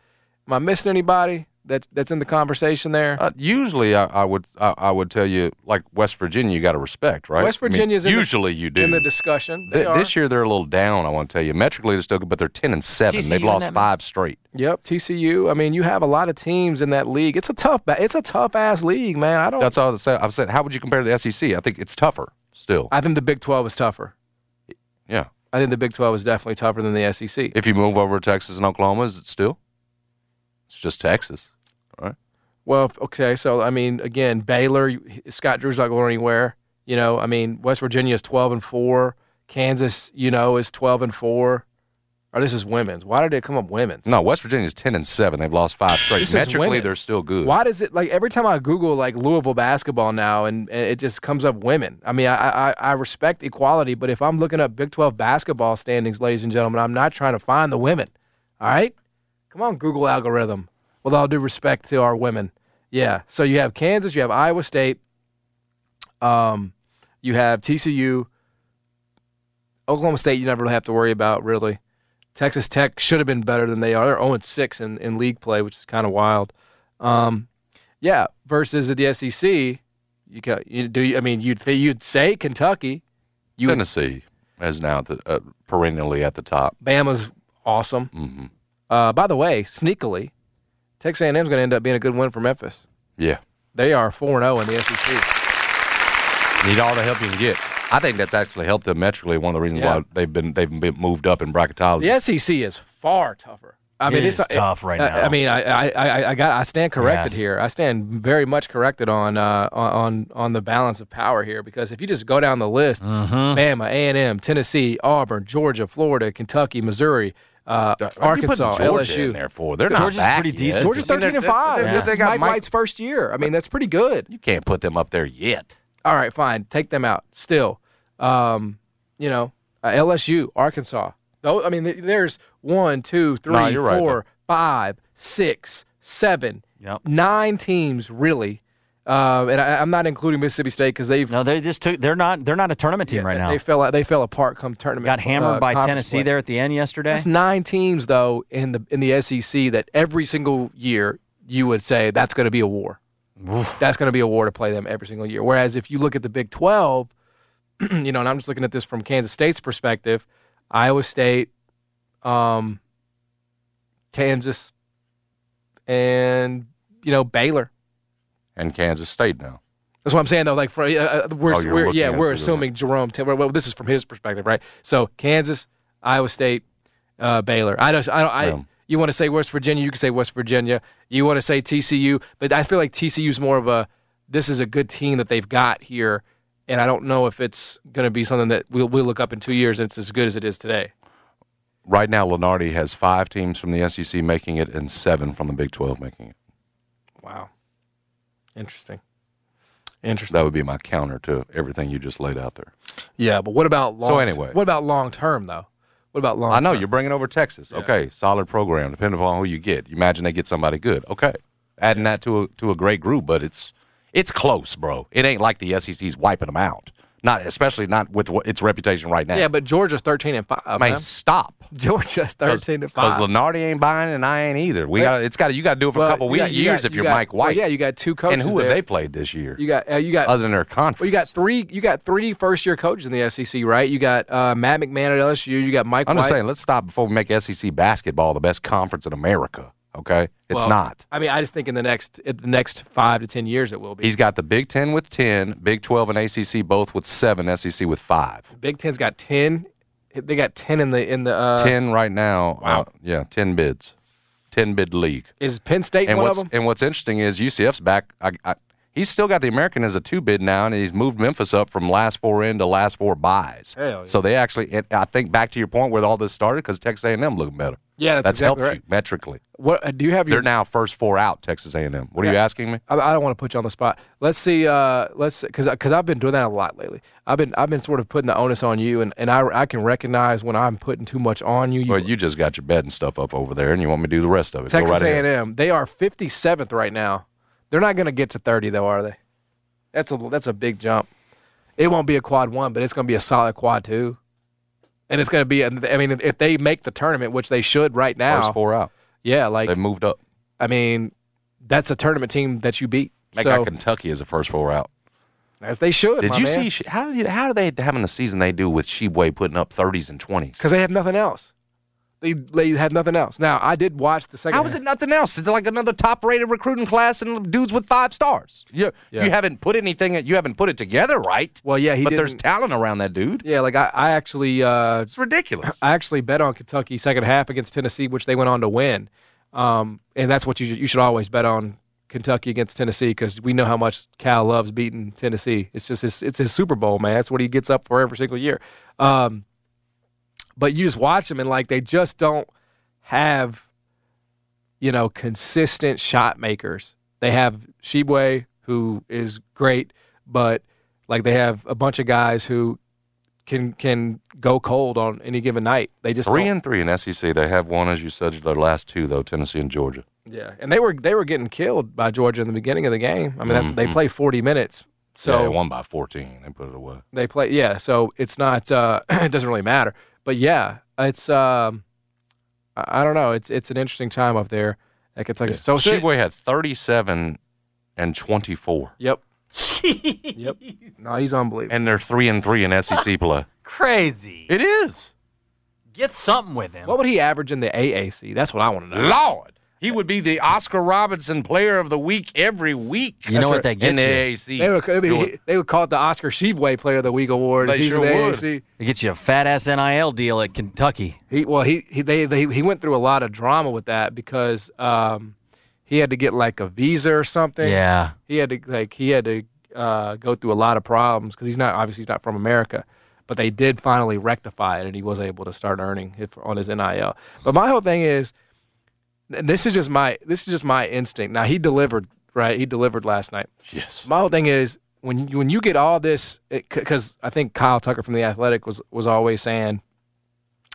Am I missing anybody that that's in the conversation there? Uh, usually, I, I would I, I would tell you like West Virginia, you got to respect, right? West I mean, Virginia's in the- usually you do in the discussion. They Th- are. this year they're a little down. I want to tell you. Metrically, they're still good, but they're ten and seven. TCU They've lost that five straight. Yep, TCU. I mean, you have a lot of teams in that league. It's a tough. It's a tough ass league, man. I don't. That's all I said. I've said. How would you compare the SEC? I think it's tougher still. I think the Big Twelve is tougher. Yeah. I think the Big Twelve is definitely tougher than the SEC. If you move over to Texas and Oklahoma, is it still? It's just Texas, right? Well, okay. So I mean, again, Baylor. Scott Drew's not going anywhere. You know, I mean, West Virginia is 12 and 4. Kansas, you know, is 12 and 4. Or this is women's. Why did it come up women's? No, West Virginia's ten and seven. They've lost five straight. Metrically, they're still good. Why does it like every time I Google like Louisville basketball now and, and it just comes up women? I mean, I, I I respect equality, but if I'm looking up Big 12 basketball standings, ladies and gentlemen, I'm not trying to find the women. All right, come on, Google algorithm. With all due respect to our women, yeah. So you have Kansas, you have Iowa State, um, you have TCU, Oklahoma State. You never really have to worry about really. Texas Tech should have been better than they are. They're 0 6 in, in league play, which is kind of wild. Um, yeah, versus at the SEC, you got you do. You, I mean, you'd you'd say Kentucky, you Tennessee is now at the, uh, perennially at the top. Bama's awesome. Mm-hmm. Uh, by the way, sneakily, Texas A&M is going to end up being a good win for Memphis. Yeah, They are four zero in the SEC. need all the help you can get. I think that's actually helped them metrically. One of the reasons Yeah. why they've been they've been moved up in bracketology. The SEC is far tougher. I It mean, is it's tough right now. I mean, I, I, I, I got, I stand corrected Yes. here. I stand very much corrected on, uh, on, on the balance of power here because if you just go down the list, Mm-hmm. Bama, A and M, Tennessee, Auburn, Georgia, Florida, Kentucky, Missouri, uh, you put Arkansas, LSU. in there for? They're not Georgia's back pretty yet. decent. Georgia's thirteen and they're- five. they're- This they is got Mike White's first year. I mean, that's pretty good. You can't put them up there yet. All right, fine. Take them out. Still, um, you know, uh, LSU, Arkansas. Though I mean, th- there's one, two, three, No, you're right, four, five, six, seven, nine teams really. Um, and I, I'm not including Mississippi State because they've no, they just took. They're not. They're not a tournament team right now. they fell out. They fell apart come tournament. Got hammered uh, by Tennessee play. there at the end yesterday. That's nine teams though in the in the SEC that every single year you would say that's going to be a war. that's going to be a war to play them every single year. Whereas if you look at the Big Twelve, you know, and I'm just looking at this from Kansas State's perspective, Iowa State, um, Kansas, and you know Baylor. And Kansas State now. That's what I'm saying though. Like for uh, uh, we're, Oh, we're yeah we're assuming Jerome. T- well, this is from his perspective, right? So Kansas, Iowa State, uh, Baylor. I don't. I don't. I, Yeah. You want to say West Virginia? You can say West Virginia. You want to say TCU, but I feel like TCU's more of a. This is a good team that they've got here, and I don't know if it's going to be something that we'll we'll look up in two years and it's as good as it is today. Right now, Lunardi has five teams from the SEC making it and seven from the Big 12 making it. Wow, interesting. Interesting. That would be my counter to everything you just laid out there. Yeah, but what about long? So anyway. what about long term though? What about long? I know you're bringing over Texas. Okay, solid program. Depending upon who you get, you imagine they get somebody good. Okay, adding that to a to a great group, but it's it's close, bro. It ain't like the SEC's wiping them out. Not especially not with what, its reputation right now. Yeah, but Georgia's thirteen and five. man, man. stop. Georgia's thirteen and five. Because. Lunardi ain't buying and I ain't either. We got it's got you got to do it for Well, a couple weeks, years got- if you you're got- Mike well, White. yeah, you got two coaches And who there. have they played this year? You got uh, you got other than their conference. well, you got three you got three first year coaches in the SEC, right? You got uh, Matt McMahon at LSU. You got Mike. I'm just saying, let's stop before we make SEC basketball the best conference in America. Okay, it's Well, not. I mean, I just think in the next in the next five to ten years it will be. He's got the Big Ten with ten, Big Twelve and ACC both with seven, SEC with five. Big Ten's got ten. They got ten in the in the uh, ten right now. wow. uh, yeah, ten bids, ten bid league. Is Penn State and one what's of them? and what's interesting is UCF's back. I, I, he's still got the American as a two bid now, and he's moved Memphis up from last four in to last four buys. Yeah. So they actually, I think back to your point where all this started because Texas A&M looking better. Yeah, that's exactly helped right. you metrically. What uh, do you have your? They're now first four out. Texas A&M. What are you asking me? I, I don't want to put you on the spot. Let's see. Uh, let's because because I've been doing that a lot lately. I've been I've been sort of putting the onus on you, and, and I I can recognize when I'm putting too much on you. you Well, you just got your bed and stuff up over there, and you want me to do the rest of it. Texas right. A&M. They are 57th right now. They're not going to get to 30 though, are they? That's a that's a big jump. It won't be a quad one, but it's going to be a solid quad two. And it's going to be. I mean, if they make the tournament, which they should right now, First four out. yeah, like They've moved up. I mean, that's a tournament team that you beat. They so, got Kentucky as a first four out. as they should. Did you see how did- how do they having the season they do with Tshiebwe putting up thirties and twenties? Because they have nothing else. They they have nothing else. Now I did watch the second. How is it nothing else? It's like another top rated recruiting class and dudes with five stars. You, Yeah. you haven't put anything you haven't put it together right. Well, yeah, he but there's talent around that dude. Yeah, like I, I actually uh, It's ridiculous. I actually bet on Kentucky second half against Tennessee, which they went on to win. Um, and that's what you you should always bet on Kentucky against Tennessee because we know how much Cal loves beating Tennessee. It's just his, it's his Super Bowl, man. That's what he gets up for every single year. Um, but you just watch them and like they just don't have, you know, consistent shot makers. They have Tshiebwe, who is great, but like they have a bunch of guys who can can go cold on any given night. They just three don't. and three in SEC. They have one, as you said, their last two though, Tennessee and Georgia. Yeah, and they were they were getting killed by Georgia in the beginning of the game. I mean, that's they Mhm. play forty minutes, so yeah, they won by fourteen. They put it away. they play. Yeah, so it's not. Uh, it doesn't really matter. But yeah, it's. Um, I, I don't know. It's it's an interesting time up there at Kentucky. So, so Tshiebwe had thirty-seven and twenty-four, Yep. Jeez. yep. No, he's unbelievable. and they're three and three in SEC play. Crazy. It is. Get something with him. What would he average in the AAC? That's what I want to know. Lord, he would be the Oscar Robertson Player of the Week every week. You know what that in gets the you? AAC. They would, I mean, they would call it the Oscar Tshiebwe Player of the Week award. They if sure in the would. AAC. It gets you a fat ass NIL deal at Kentucky. He well he he they, they he went through a lot of drama with that because um he had to get like a visa or something. Yeah. He had to like he had to uh, go through a lot of problems because he's not obviously he's not from America, but they did finally rectify it and he was able to start earning it on his NIL. But my whole thing is, and this is just my this is just my instinct. Now he delivered right. He delivered last night. Yes. My whole thing is when you, when you get all this because I think Kyle Tucker from the Athletic was was always saying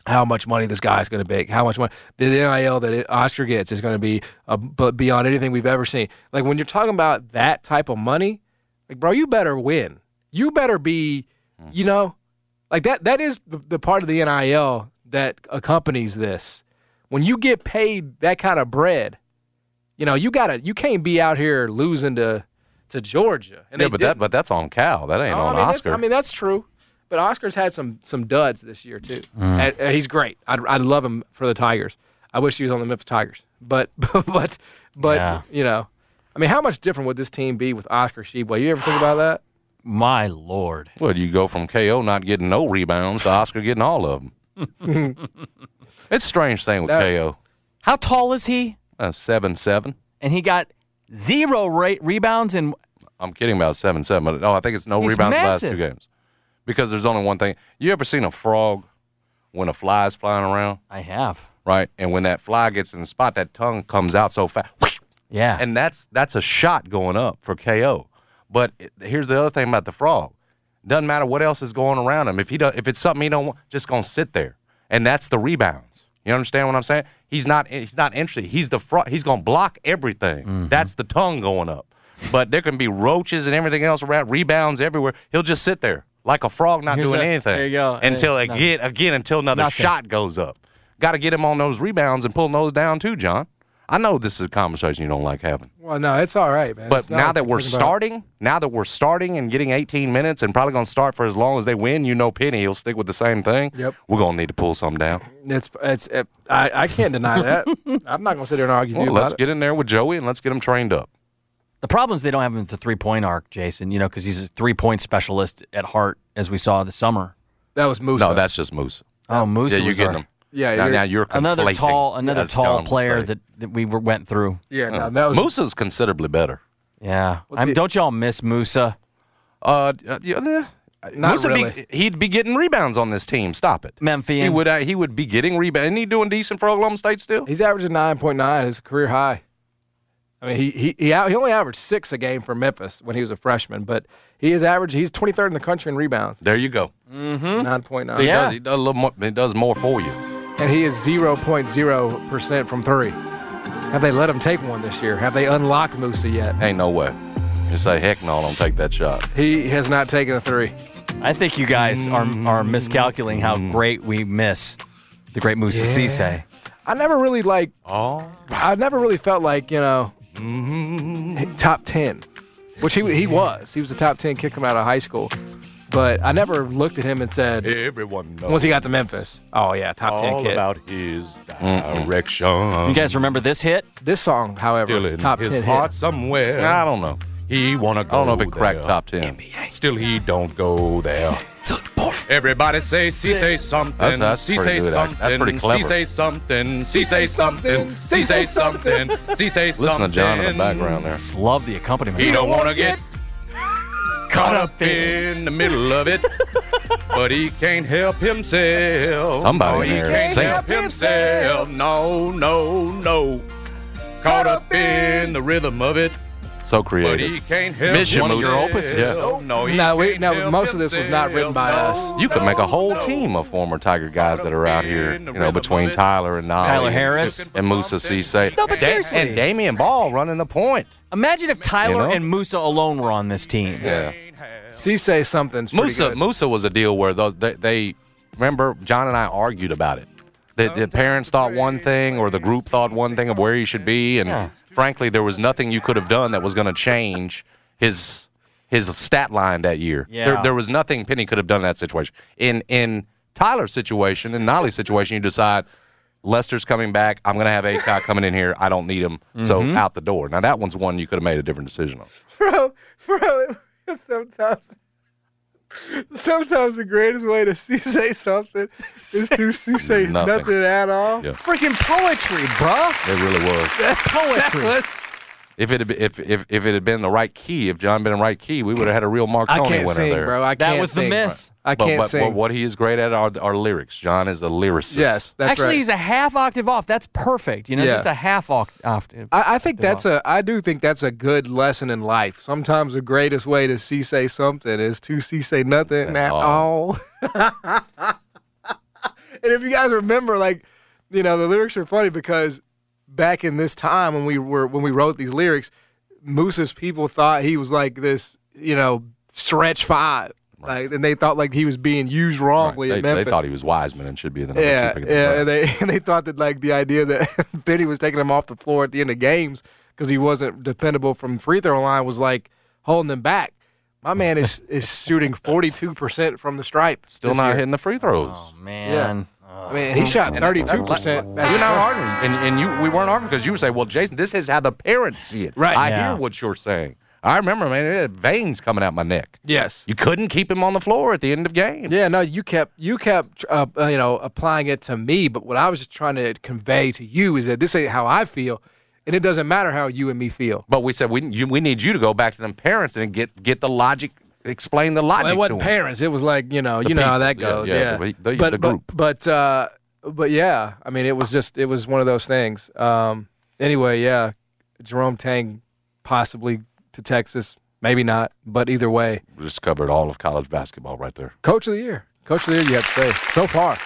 how much money this guy's going to make, how much money the NIL that it, Oscar gets is going to be uh, but beyond anything we've ever seen. Like when you're talking about that type of money, like bro, you better win. You better be, you know, like that. That is the, the part of the NIL that accompanies this. When you get paid that kind of bread, you know, you gotta, you can't be out here losing to to Georgia. And yeah, but did- that but that's on Cal. That ain't Oh, on I mean, that's- Oscar. I mean, that's true. But Oscar's had some some duds this year too. Mm. Uh, he's great. I'd, I'd love him for the Tigers. I wish he was on the Memphis Tigers. But but but Yeah. you know, I mean, how much different would this team be with Oscar Tshiebwe? You ever think about that? My lord. well, you go from KO not getting no rebounds to Oscar getting all of them. it's a strange thing with That- KO. How tall is he? Uh, seven seven. And he got zero ra- rebounds and I'm kidding about seven seven, but no, I think it's no He's rebounds the last two games. Because there's only one thing. You ever seen a frog when a fly is flying around? I have. Right, and when that fly gets in the spot, that tongue comes out so fast. Yeah. and that's that's a shot going up for KO. But here's the other thing about the frog: doesn't matter what else is going around him. If he do, if it's something he don't want, just gonna sit there, and that's the rebounds. You understand what I'm saying? He's not he's not interested. He's the frog. He's gonna block everything. That's the tongue going up. But there can be roaches and everything else around, rebounds everywhere. He'll just sit there like a frog, not Here's doing a- anything. there you go. Until Uh, again, again, until another Nothing. shot goes up. Got to get him on those rebounds and pull those down too, John. I know this is a conversation you don't like having. Well, no, it's all right, man. But It's now that we're we're about- starting, now that we're starting and getting 18 minutes and probably going to start for as long as they win, you know Penny, he'll stick with the same thing. Yep. We're going to need to pull something down. it's it's it, I I can't deny that. I'm not gonna sit there and argue with Well, you let's about get in there with Joey and let's get him trained up. The problem is they don't have him at the three point arc, Jason, you know, because he's a three point specialist at heart, as we saw this summer. That was Moose. No, that's just Moose. Oh, Moose yeah, you're getting our- him. Yeah, now, you're- now you're another tall, another as tall player that, that we were, went through. yeah. No, Uh, that was Moose is considerably better. Yeah, I'm, he- don't y'all miss Musa? Uh, uh, yeah, eh, Not Moose would be- he'd be getting rebounds on this team. Stop it. Memphian. He would. Uh, he would be getting rebounds. Isn't he doing decent for Oklahoma State still? He's averaging nine point nine, his career high. I mean, he he he, out, he only averaged six a game for Memphis when he was a freshman, but he is average. He's 23rd in the country in rebounds, There you go. Mm-hmm. nine point He. Yeah. does, he does a little more. He does more for you. And he is 0.0% from three. Have they let him take one this year? Have they unlocked Musa yet? Ain't no way. You say heck no, I don't take that shot. He has not taken a three. I think you guys are mm. are miscalculating how mm. great we miss the great Musa Yeah. Cisse. I never really like. Oh, I never really felt like you know mm-hmm. top ten, which he he was. He was a top ten kick coming out of high school, but I never looked at him and said everyone knows once he got to Memphis, oh yeah, top ten all kid. about his mm-hmm. direction. You guys remember this hit? this song, however, Still in top his ten heart hit. somewhere. I don't know. He wanna go. I don't know if it cracked top ten. Still, he don't go there. To the point. Everybody say, "See say something." That's, that's See pretty say good. something. That's pretty clever. See say something. See say something. See say something. See say something. Listen to John in the background there. Just love the accompaniment. He don't want to get caught up in the middle of it, but he can't help himself. Somebody in he there can't sing. help himself. No, no, no. Caught up in the rhythm of it, So creative. he can't help Miss one of Moose. your Yeah. opuses. No, he No, we, no. Most of this was not written by us. You could make a whole team of former Tiger guys that are out here, you know, between Tyler and Nolley Tyler Harris. And Musa Cisse. No, but seriously. And Damion Baugh running the point. Imagine if Tyler You know? and Musa alone were on this team. Yeah. Cisse something's pretty Musa good. Musa was a deal where they, they remember John and I argued about it. The, the parents thought one thing, or the group thought one thing of where he should be, and frankly, there was nothing you could have done that was going to change his his stat line that year. Yeah. There, there was nothing Penny could have done in that situation. In in Tyler's situation, in Nolley's situation, you decide Lester's coming back. I'm going to have Acock coming in here. I don't need him, so Mhm. out the door. Now that one's one you could have made a different decision on. bro, bro. Sometimes, sometimes the greatest way to see, say something is to see, say Nothing. nothing. at all. Yeah. Freaking poetry, bruh. It really was. Poetry. That was- If it had been, if, if if it had been the right key, if John been in the right key, we would have had a real Mark I Tony can't winner sing, there. bro. I That can't was the sing. miss. I But- can't but, sing. But what he is great at are, are lyrics. John is a lyricist. yes, that's Actually, right. he's a half octave off. That's perfect. You know, Yeah. just a half octave. I, I think that's off. a. I do think that's a good lesson in life. Sometimes the greatest way to see say something is to see say nothing at all. and if you guys remember, like, you know, the lyrics are funny because back in this time when we were when we wrote these lyrics, Moose's people thought he was like this, you know, stretch five. Like, and they thought like he was being used wrongly They, in they thought he was Wiseman and should be the number Yeah, two pick of the yeah, draft. and they and they thought that like the idea that Penny was taking him off the floor at the end of games because he wasn't dependable from free throw line was like holding him back. My man is is shooting forty two percent from the stripe. Still this not year. hitting the free throws. Oh man. I mean, he shot thirty two percent. We're not arguing, and, and you we weren't arguing because you would say, "Well, Jason, this is how the parents see it." Right. I Yeah. hear what you're saying. I remember, man, it had veins coming out my neck. Yes. You couldn't keep him on the floor at the end of games. Yeah, no, you kept you kept uh, uh, you know applying it to me, but what I was just trying to convey to you is that this ain't how I feel, and it doesn't matter how you and me feel. But we said we you, we need you to go back to them parents and get get the logic, explain the logic. Well, it to wasn't parents. It was like you know, The you know how that people. Yeah, goes. yeah, Yeah, the- but, but- But uh, but yeah, I mean, it was just it was one of those things. Um, anyway, yeah, Jerome Tang possibly to Texas, maybe not, but either way, We just covered all of college basketball right there. coach of the year, coach of the year. You have to say so far.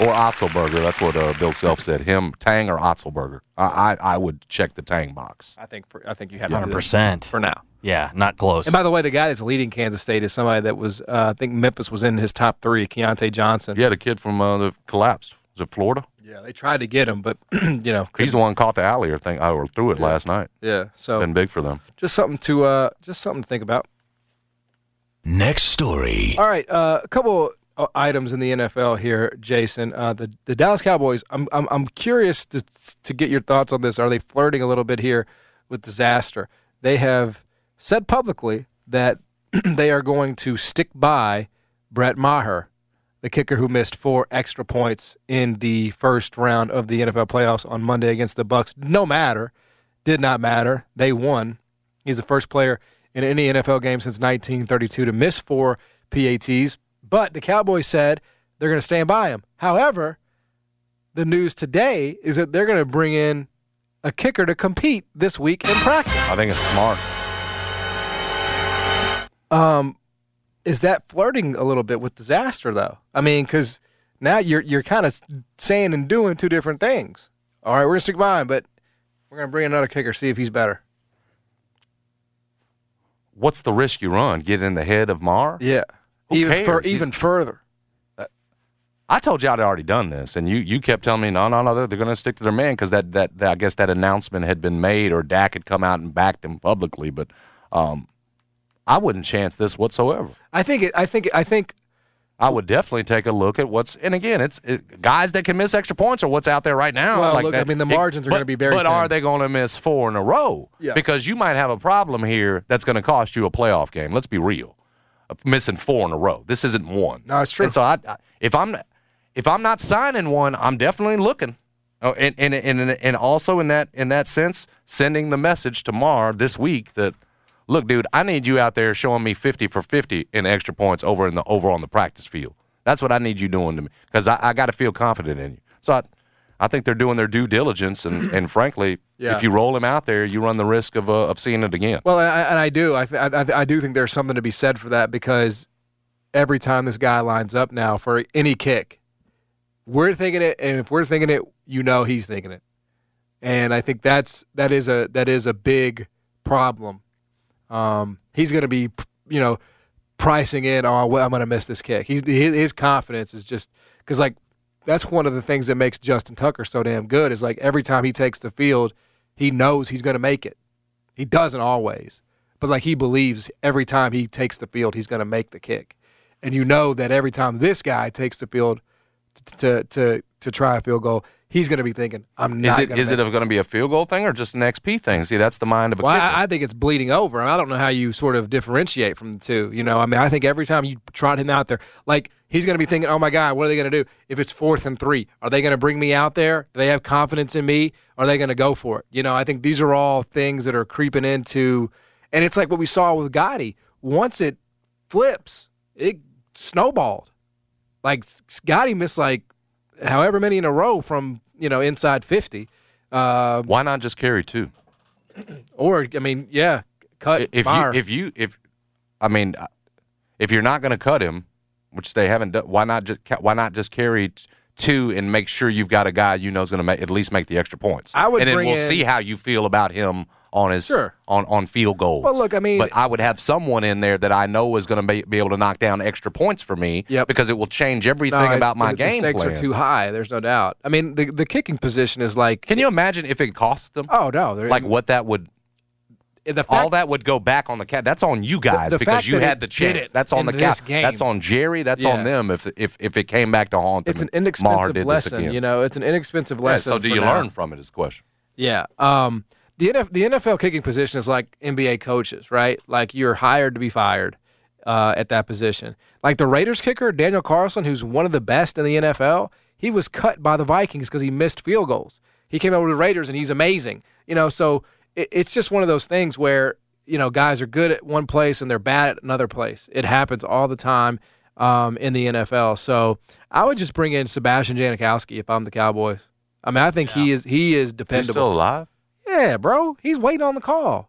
Or Otzelberger. That's what uh, Bill Self said. Him, Tang, or Otzelberger. I, I I would check the Tang box. I think for, I think you have Hundred percent for now. Yeah, not close. And by the way, the guy that's leading Kansas State is somebody that was, uh, I think Memphis was in his top three, Keyontae Johnson. Yeah, the kid from uh, the collapsed. Was it Florida? Yeah, they tried to get him, but you know, He's the one caught the alley or thing or threw it last night. yeah. So Been big for them. just something to, uh, just something to think about. Next story. All right, uh, a couple items in the NFL here, Jason. Uh, the the Dallas Cowboys. I'm I'm I'm curious to to get your thoughts on this. Are they flirting a little bit here with disaster? They have said publicly that they are going to stick by Brett Maher, the kicker who missed four extra points in the first round of the NFL playoffs on Monday against the Bucks. No matter, did not matter. They won. He's the first player in any NFL game since 1932 to miss four PATs. But the Cowboys said they're going to stand by him. However, the news today is that they're going to bring in a kicker to compete this week in practice. I think it's smart. Um, is that flirting a little bit with disaster though? I mean, because now you're you're kind of saying and doing two different things. All right, we're gonna stick by him, but we're gonna bring another kicker, see if he's better. What's the risk you run? Get in the head of Maher? Yeah, Who even fur, even further. I told you I'd already done this, and you you kept telling me no, no, no, they're, they're going to stick to their man because that, that that I guess that announcement had been made or Dak had come out and backed him publicly, but um, I wouldn't chance this whatsoever. I think it. I think. I think. I would definitely take a look at what's and again, it's it, guys that can miss extra points are what's out there right now. Well, like look, that. I mean, the It- margins are gonna be very But are they going to miss four in a row? Yeah. Because you might have a problem here that's going to cost you a playoff game. Let's be real. Missing four in a row. This isn't one. No, it's true. And so I, I, if I'm if I'm not signing one, I'm definitely looking. Oh, and, and and and also in that in that sense, sending the message to Maher this week that look, dude, I need you out there showing me 50 for 50 in extra points over in the over on the practice field. That's what I need you doing to me because I, I got to feel confident in you. So I, I think they're doing their due diligence, and, and frankly, Yeah. if you roll him out there, you run the risk of uh, of seeing it again. Well, and I, and I do. I, th- I I do think there's something to be said for that because every time this guy lines up now for any kick, we're thinking it, and if we're thinking it, you know he's thinking it, and I think that's that is a that is a big problem. Um, he's going to be, you know, pricing in. Oh, well, I'm going to miss this kick. He's his, his confidence is just because like that's one of the things that makes Justin Tucker so damn good is like every time he takes the field, he knows he's going to make it. He doesn't always, but like he believes every time he takes the field, he's going to make the kick. And you know that every time this guy takes the field t- to to to try a field goal, he's going to be thinking, "I'm Is not." it is it going to be a field goal thing or just an XP thing? See, that's the mind of a Well. I, I think it's bleeding over. I don't know how you sort of differentiate from the two. You know, I mean, I think every time you trot him out there, like he's going to be thinking, "Oh my God, what are they going to do if it's fourth and three? Are they going to bring me out there? Do they have confidence in me? Are they going to go for it?" You know, I think these are all things that are creeping into, and it's like what we saw with Gotti. Once it flips, it snowballed. Like Gotti missed like however many in a row from you know inside fifty. Uh, Why not just carry two? or I mean, yeah, cut if you if you if I mean uh, if you're not going to cut him, which they haven't done, why not just why not just carry two and make sure you've got a guy you know is going to at least make the extra points. I would and then we'll in- see how you feel about him on his Sure. on on field goals. Well, look, I mean- but I would have someone in there that I know is going to be, be able to knock down extra points for me. Yep. because it will change everything No, about my the, game The stakes plan. are too high. There's no doubt. I mean, the the kicking position is like. Can you imagine if it costs them? Oh no, like what that would. the all that would go back on the cat. That's on you guys the because you had the chance. it That's on the cat. That's on Jerry. That's Yeah. on them. If if if it came back to haunt them, It's an inexpensive lesson. You know, it's an inexpensive Yeah, lesson. so do you now. learn from it? Is the question. Yeah. Um, the NF, the NFL kicking position is like NBA coaches, right? Like you're hired to be fired uh, at that position. Like the Raiders kicker Daniel Carlson, who's one of the best in the NFL, he was cut by the Vikings because he missed field goals. He came over to the Raiders and he's amazing. You know, so it, it's just one of those things where you know guys are good at one place and they're bad at another place. It happens all the time um, in the NFL. So I would just bring in Sebastian Janikowski if I'm the Cowboys. I mean, I think he is he is Is he dependable. still alive? Yeah, bro. He's waiting on the call.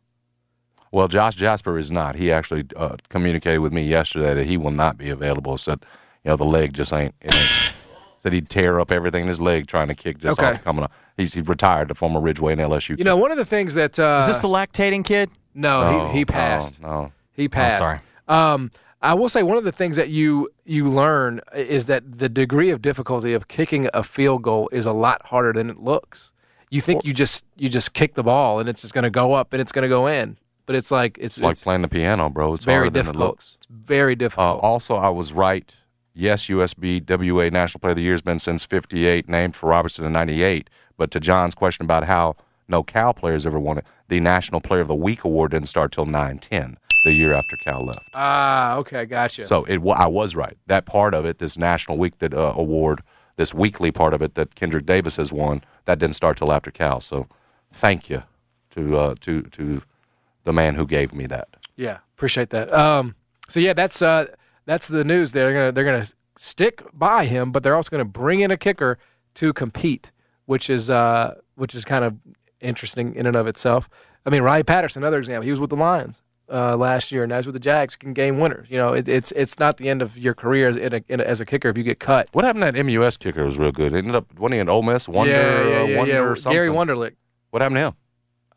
Well, Josh Jasper is not. He actually uh, communicated with me yesterday that he will not be available. Said, you know, the leg just ain't. It ain't. Said he'd tear up everything in his leg trying to kick just Okay. off coming up. He's he retired to former Ridgeway and LSU. You know, one of the things that uh, Is this the lactating kid? No, No, he, he passed. No, no. He passed. I'm sorry. Um, I will say one of the things that you you learn is that the degree of difficulty of kicking a field goal is a lot harder than it looks. You think you just you just kick the ball and it's just going to go up and it's going to go in, but it's like it's, It's like it's, playing the piano, bro. It's, very harder than it difficult. looks. It's very Uh, difficult. also, I was right. Yes, USBWA National Player of the Year has been since '58, named for Robertson in '98. But to John's question about how no Cal players ever won it, the National Player of the Week award didn't start till 9-10, the year after Cal left. ah, okay, gotcha. So it, I was right. That part of it, this National Week that uh, award, this weekly part of it that Kendric Davis has won, that didn't start till after Cal. So thank you to uh, to to the man who gave me that. Yeah, appreciate that. Um, so yeah, that's uh, that's the news. They're gonna they're gonna stick by him, but they're also gonna bring in a kicker to compete, which is uh, which is kind of interesting in and of itself. I mean, Riley Patterson, another example. He was with the Lions uh, last year, and now he's with the Jags, can game winners. You know, it, it's it's not the end of your career as in a, in a, as a kicker if you get cut. What happened to that MUS kicker was real good. Ended up wasn't he in Ole Miss? Wonder, yeah, yeah, uh, yeah, Wonder yeah. or something. Gary Wunderlich. What happened to him?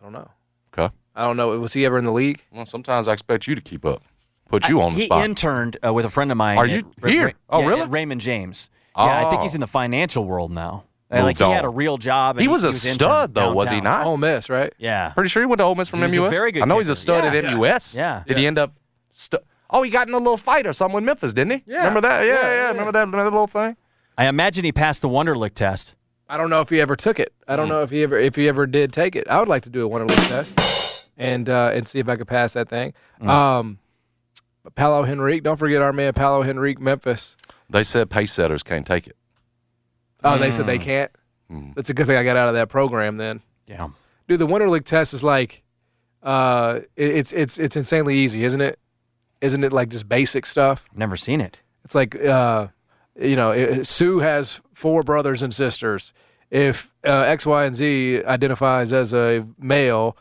I don't know. Okay. I don't know. Was he ever in the league? Well, sometimes I expect you to keep up. Put you on the he spot. interned uh, with a friend of mine. Are at you here? Ra- Oh, yeah, really? Raymond James. Yeah, I think Oh. he's in the financial world now. Moved like he had a real job. And He was a interned stud, though, was he not? Ole Miss, right? Yeah. Pretty sure he went to Ole Miss from He was a MUS. very good I know he's a stud Yeah. at MUS. Yeah. Did he end up? Stu- oh, he got in a little fight or something with Memphis, didn't he? Yeah. Remember that? Yeah, Yeah, yeah. yeah. Remember that, that little thing? I imagine he passed the Wonderlic test. I don't know if he ever took it. I don't know if he ever if he ever did take it. I would like to do a Wonderlic test and uh, and see if I could pass that thing. Hmm. Um, Paulo Henrique. Don't forget our man Paulo Henrique, Memphis. They said pace setters can't take it. Oh, they said Mm. they can't. That's a good thing I got out of that program. Then, Yeah. dude, the Wonderlic test is like, uh, it- it's it's it's insanely easy, isn't it? Isn't it like just basic stuff? Never seen it. It's like, uh, you know, it, Sue has four brothers and sisters. If uh, X, Y, and Z identifies as a male,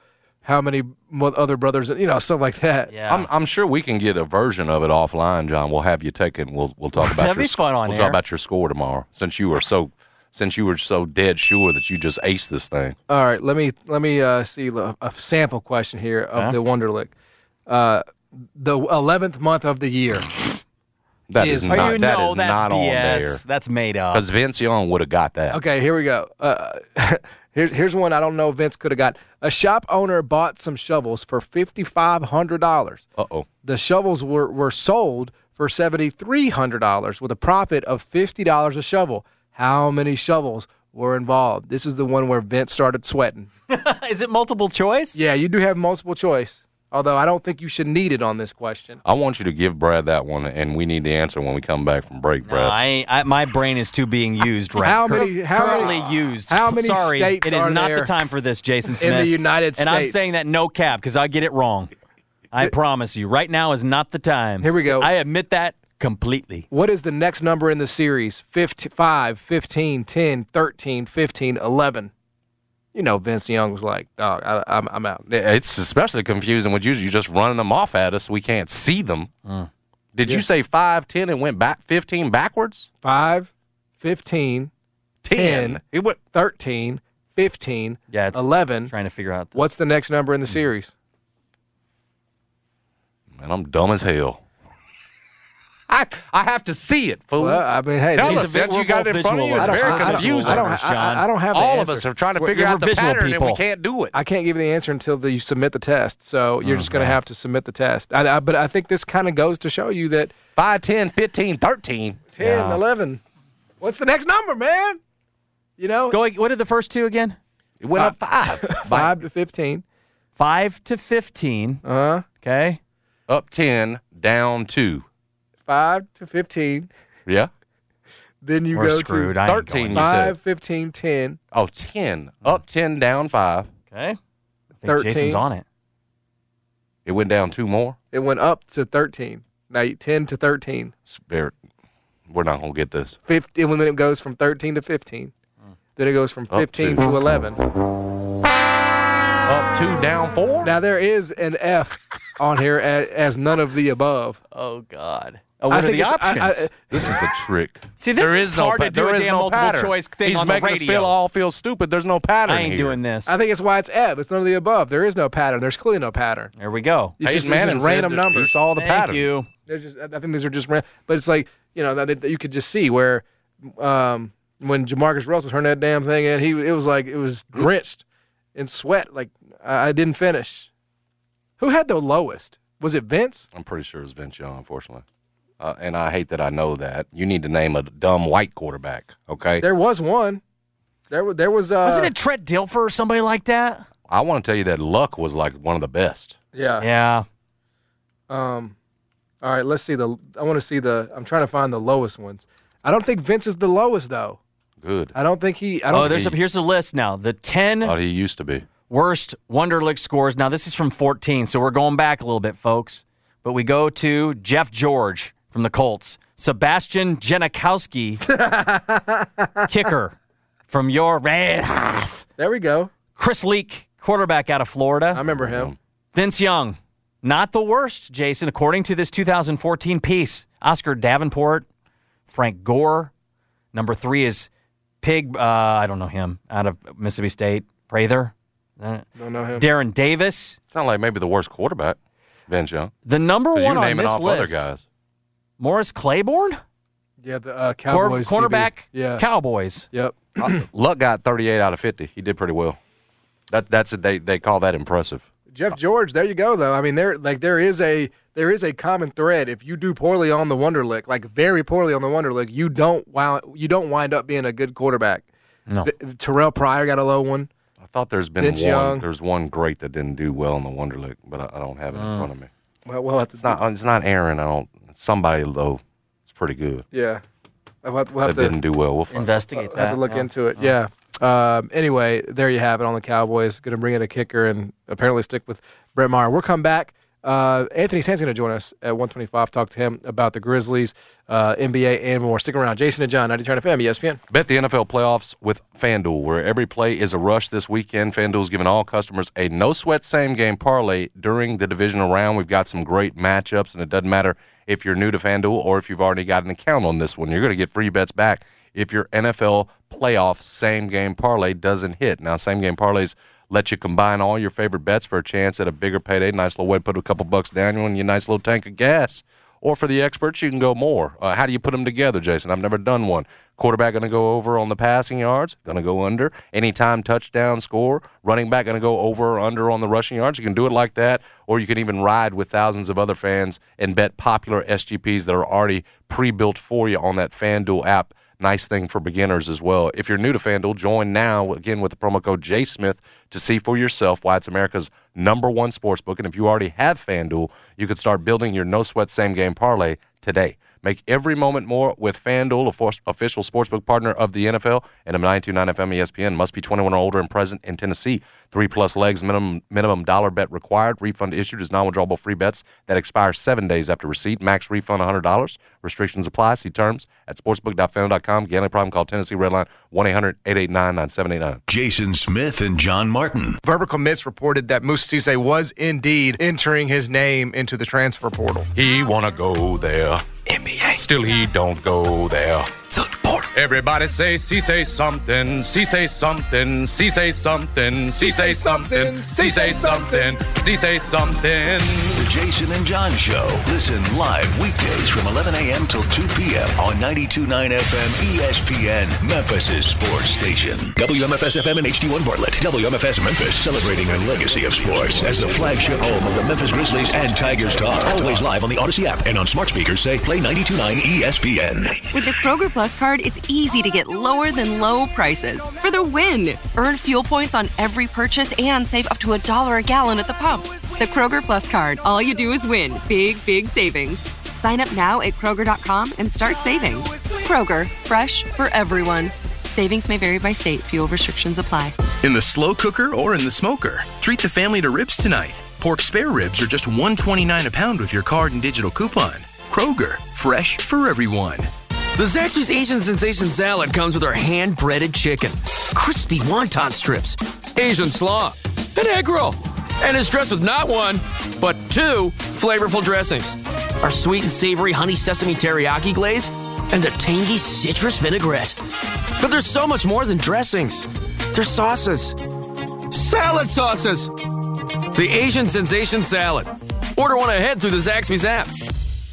how many other brothers? You know, stuff like that. Yeah, I'm, I'm sure we can get a version of it offline, John. We'll have you take it. And we'll we'll talk about That'd your be sc- fun on we'll air. talk about your score tomorrow. Since you were so since you were so dead sure that you just aced this thing. All right, let me let me uh, see a, a sample question here of Okay. the Wonderlic. Uh, the eleventh month of the year. That is Oh, not you that know is that's not on BS. there. That's made up. Because Vince Young would have got that. Okay, here we go. Uh, here's here's one I don't know Vince could have got. A shop owner bought some shovels for fifty five hundred dollars. Uh oh. The shovels were were sold for seventy three hundred dollars with a profit of fifty dollars a shovel. How many shovels were involved? This is the one where Vince started sweating. is it multiple choice? Yeah, you do have multiple choice. Although I don't think you should need it on this question. I want you to give Brad that one, and we need the answer when we come back from break, No, Brad. I, I my brain is too being used right. How cur- many- how currently many- used? how many Sorry, states it is are not there the time for this, Jason in the United States. And I'm saying that no cap because I get it wrong. I promise you, right now is not the time. Here we go. I admit that completely. What is the next number in the series? 15, 5, 15, 10, 13, 15, 11. You know, Vince Young was like, dog, I, I'm, I'm out. It's especially confusing when you you just running them off at us. We can't see them. Mm. Did Yeah. you say five, ten, and went back fifteen backwards? 5, 15, 10, It went 13, 15, Yeah, it's 11. Trying to figure out. The, What's the next number in the hmm. series? Man, I'm dumb as hell. I I have to see it, fool. Well, I mean, hey, Tell these us are you got it in front of you. It's learners. very I don't- confusing. I don't, I, I, I don't have All answer. of us are trying to We're- figure we're out the pattern, people. and we can't do it. I can't give you the answer until the, you submit the test. So you're just going to have to submit the test. I, I, but I think this kind of goes to show you that 5, 10, 15, 13. 10, Yeah. 11. What's the next number, man? You know, Go. What are the first two again? It went up five. 5 to 15. Five to fifteen. Uh huh. Okay. Up 10, down 2. 5 to 15. Yeah? Then you We're go screwed. to I ain't 13, going. you 5, 15, 10. Oh, 10. Up 10, down 5. Okay. I think 13. Jason's on it. It went down two more. It went up to 13. Now you- 10 to 13. It's very- we're not going to get this. 50, and then it goes from 13 to 15. Then it goes from Up 15 to- to 11. Up 2, down 4? Now there is an F on here as, as none of the above. Oh God. Oh, I what are think the it's- I- options? I- This is the trick. See, this There is is no hard pa- to do there a damn no multiple pattern. choice thing He's on the making us feel all feel stupid. There's no pattern I ain't here. doing this. I think it's why it's F. It's none of the above. There is no pattern. There's clearly no pattern. There we go. It's Hayes just, it's Manning just random that he numbers. saw the Thank pattern. you. There's just, I think these are just, random. but it's like you know that, that you could just see where um, when Jamarcus Russell turned that damn thing in, he it was like it was drenched in sweat. Like I, I didn't finish. Who had the lowest? Was it Vince? I'm pretty sure it was Vince Young, unfortunately. Uh, and I hate that I know that. You need to name a dumb white quarterback, okay? There was one. There was there was uh, Wasn't it Trent Dilfer or somebody like that? I want to tell you that Luck was like one of the best. yeah Yeah. Um, all right, let's see the. I want to see the. I'm trying to find the lowest ones. I don't think Vince is the lowest though. Good. I don't think he. I don't. Oh, there's a, here's the list now. The ten Thought he used to be. worst Wonderlic scores. Now this is from 14, so we're going back a little bit, folks. But we go to Jeff George from the Colts, Sebastian Janikowski, kicker from your Red Hawks, there we go. Chris Leak, quarterback out of Florida. I remember him. Vince Young, not the worst, Jason, according to this 2014 piece. Oscar Davenport, Frank Gore. Number three is Pig. Uh, I don't know him out of Mississippi State. Prather. Uh, Don't know him. Darren Davis. Sound like maybe the worst quarterback, Vince Young. The number one you're on this off list, other guys. Morris Claiborne, Yeah, the uh, Cor- Cowboys. cornerback, Yeah. Cowboys. Yep. Luck got 38 out of 50. He did pretty well. That that's they they call that impressive. Jeff George. There you go. Though I mean, there like there is a there is a common thread. If you do poorly on the Wonderlic, like very poorly on the Wonderlic, you don't wind you don't wind up being a good quarterback. No. V- Terrelle Pryor got a low one. I thought there's been Vince one. Young. There's one great that didn't do well in the Wonderlic, but I, I don't have it in Uh. front of me. Well, we'll have to It's not. It's not Aaron. I don't. Somebody though. It's pretty good. Yeah. We'll have, we'll have that to didn't do well. We'll find investigate I'll have to look into it. Yeah. Um, anyway, there you have it on the Cowboys. Going to bring in a kicker and apparently stick with Brett Maher. We'll come back. Uh, Anthony Sands going to join us at 125. Talk to him about the Grizzlies, uh, NBA, and more. Stick around. Jason and John, 90 Turn FM, ESPN. Bet the NFL playoffs with FanDuel, where every play is a rush this weekend. FanDuel's giving all customers a no sweat same game parlay during the divisional round. We've got some great matchups, and it doesn't matter if you're new to FanDuel or if you've already got an account on this one. You're going to get free bets back if your NFL playoff same game parlay doesn't hit. Now, same game parlays let you combine all your favorite bets for a chance at a bigger payday. Nice little way to put a couple bucks down on your nice little tank of gas. Or for the experts, you can go more. Uh, how do you put them together, Jason? I've never done one. Quarterback going to go over on the passing yards, going to go under. Anytime touchdown score, running back going to go over or under on the rushing yards. You can do it like that, or you can even ride with thousands of other fans and bet popular SGPs that are already pre built for you on that FanDuel app nice thing for beginners as well. If you're new to FanDuel, join now again with the promo code JSmith to see for yourself why it's America's number one sports book. And if you already have FanDuel, you could start building your no sweat same game parlay today. Make every moment more with FanDuel, official sportsbook partner of the NFL, and a 929 FM ESPN. Must be 21 or older and present in Tennessee. Three plus legs, minimum minimum dollar bet required. Refund issued as non-withdrawable free bets that expire seven days after receipt. Max refund $100. Restrictions apply. See terms at sportsbook.fanduel.com. Gambling problem? Call Tennessee Redline 1-800-889-9789. Jason Smith and John Martin. Verbal commits reported that Musa Cisse was indeed entering his name into the transfer portal. He wanna go there. NBA. Still he don't go there. Everybody say, see say something, see say something, see say something, see say something, see say something, see say something. The Jason and John Show. Listen live weekdays from 11 a.m. till 2 p.m. on 92.9 FM ESPN, Memphis' sports station. WMFS FM and HD1 Bartlett. WMFS Memphis, celebrating a legacy of sports as the flagship home of the Memphis Grizzlies and Tigers Talk. Always live on the Audacy app and on smart speakers say play 92.9 ESPN. With the Kroger Plus card, it's easy to get lower than low prices for the win. Earn fuel points on every purchase and save up to a dollar a gallon at the pump. The Kroger Plus card. All you do is win. Big, big savings. Sign up now at Kroger.com and start saving. Kroger, fresh for everyone. Savings may vary by state. Fuel restrictions apply. In the slow cooker or in the smoker, treat the family to ribs tonight. Pork spare ribs are just $1.29 a pound with your card and digital coupon. Kroger, fresh for everyone. The Zaxby's Asian Sensation Salad comes with our hand breaded chicken, crispy wonton strips, Asian slaw, an egg roll, and is dressed with not one, but two flavorful dressings our sweet and savory honey sesame teriyaki glaze, and a tangy citrus vinaigrette. But there's so much more than dressings, there's sauces, salad sauces. The Asian Sensation Salad. Order one ahead through the Zaxby's app.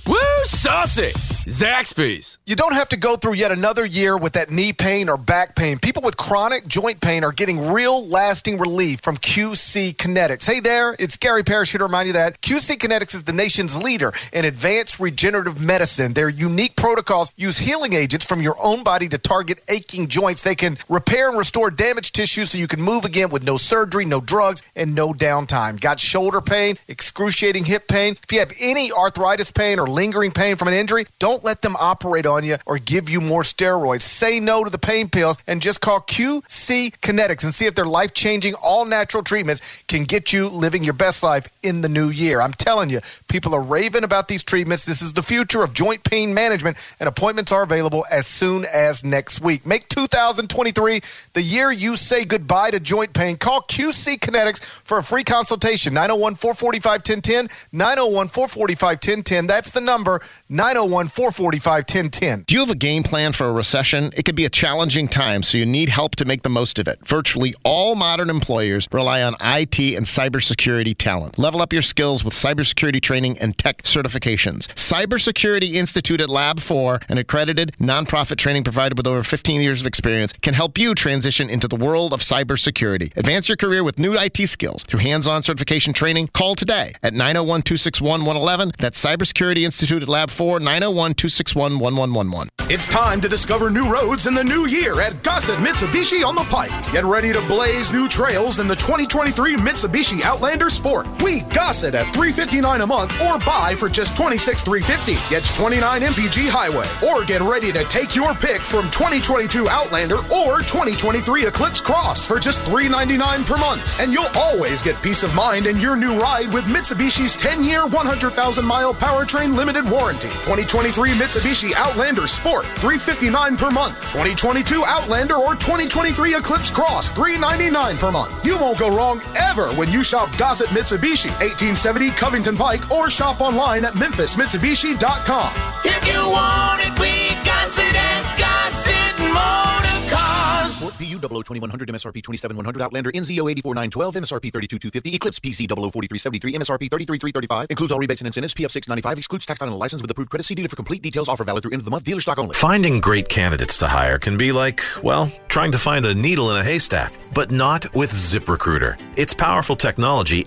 Woo, saucy! Zaxby's. You don't have to go through yet another year with that knee pain or back pain. People with chronic joint pain are getting real lasting relief from QC Kinetics. Hey there, it's Gary Parrish here to remind you that QC Kinetics is the nation's leader in advanced regenerative medicine. Their unique protocols use healing agents from your own body to target aching joints. They can repair and restore damaged tissue so you can move again with no surgery, no drugs, and no downtime. Got shoulder pain, excruciating hip pain? If you have any arthritis pain or lingering pain from an injury, don't let them operate on you or give you more steroids. Say no to the pain pills and just call QC Kinetics and see if their life changing, all natural treatments can get you living your best life in the new year. I'm telling you, people are raving about these treatments. This is the future of joint pain management, and appointments are available as soon as next week. Make 2023 the year you say goodbye to joint pain. Call QC Kinetics for a free consultation 901 445 1010. 901 445 1010. That's the number 901 445 1010. Do you have a game plan for a recession? It could be a challenging time, so you need help to make the most of it. Virtually all modern employers rely on IT and cybersecurity talent. Level up your skills with cybersecurity training and tech certifications. Cybersecurity Institute at Lab 4, an accredited nonprofit training provider with over 15 years of experience, can help you transition into the world of cybersecurity. Advance your career with new IT skills through hands-on certification training. Call today at 901 261 111. That's Cybersecurity Institute at Lab 4 844 901 261 1111. It's time to discover new roads in the new year at Gossett Mitsubishi on the Pike. Get ready to blaze new trails in the 2023 Mitsubishi Outlander Sport. We Gossett at 359 a month or buy for just $26,350. Gets 29 MPG Highway. Or get ready to take your pick from 2022 Outlander or 2023 Eclipse Cross for just 399 per month. And you'll always get peace of mind in your new ride with Mitsubishi's 10-year, 100,000-mile powertrain limited warranty. 2023 Mitsubishi Outlander Sport, 359 per month. 2022 Outlander or 2023 Eclipse Cross, 399 per month. You won't go wrong ever when you shop Gossett Mitsubishi, 1870 Covington Pike, or shop online at memphismitsubishi.com. If you want it, we got it 002100 MSRP 27100 Outlander NZO 84912 MSRP 32250 Eclipse PC 004373 MSRP 33335 includes all rebates and incentives PF 695 excludes tax title and license with approved credit see dealer for complete details offer valid through end of the month dealer stock only. Finding great candidates to hire can be like well trying to find a needle in a haystack but not with ZipRecruiter. Its powerful technology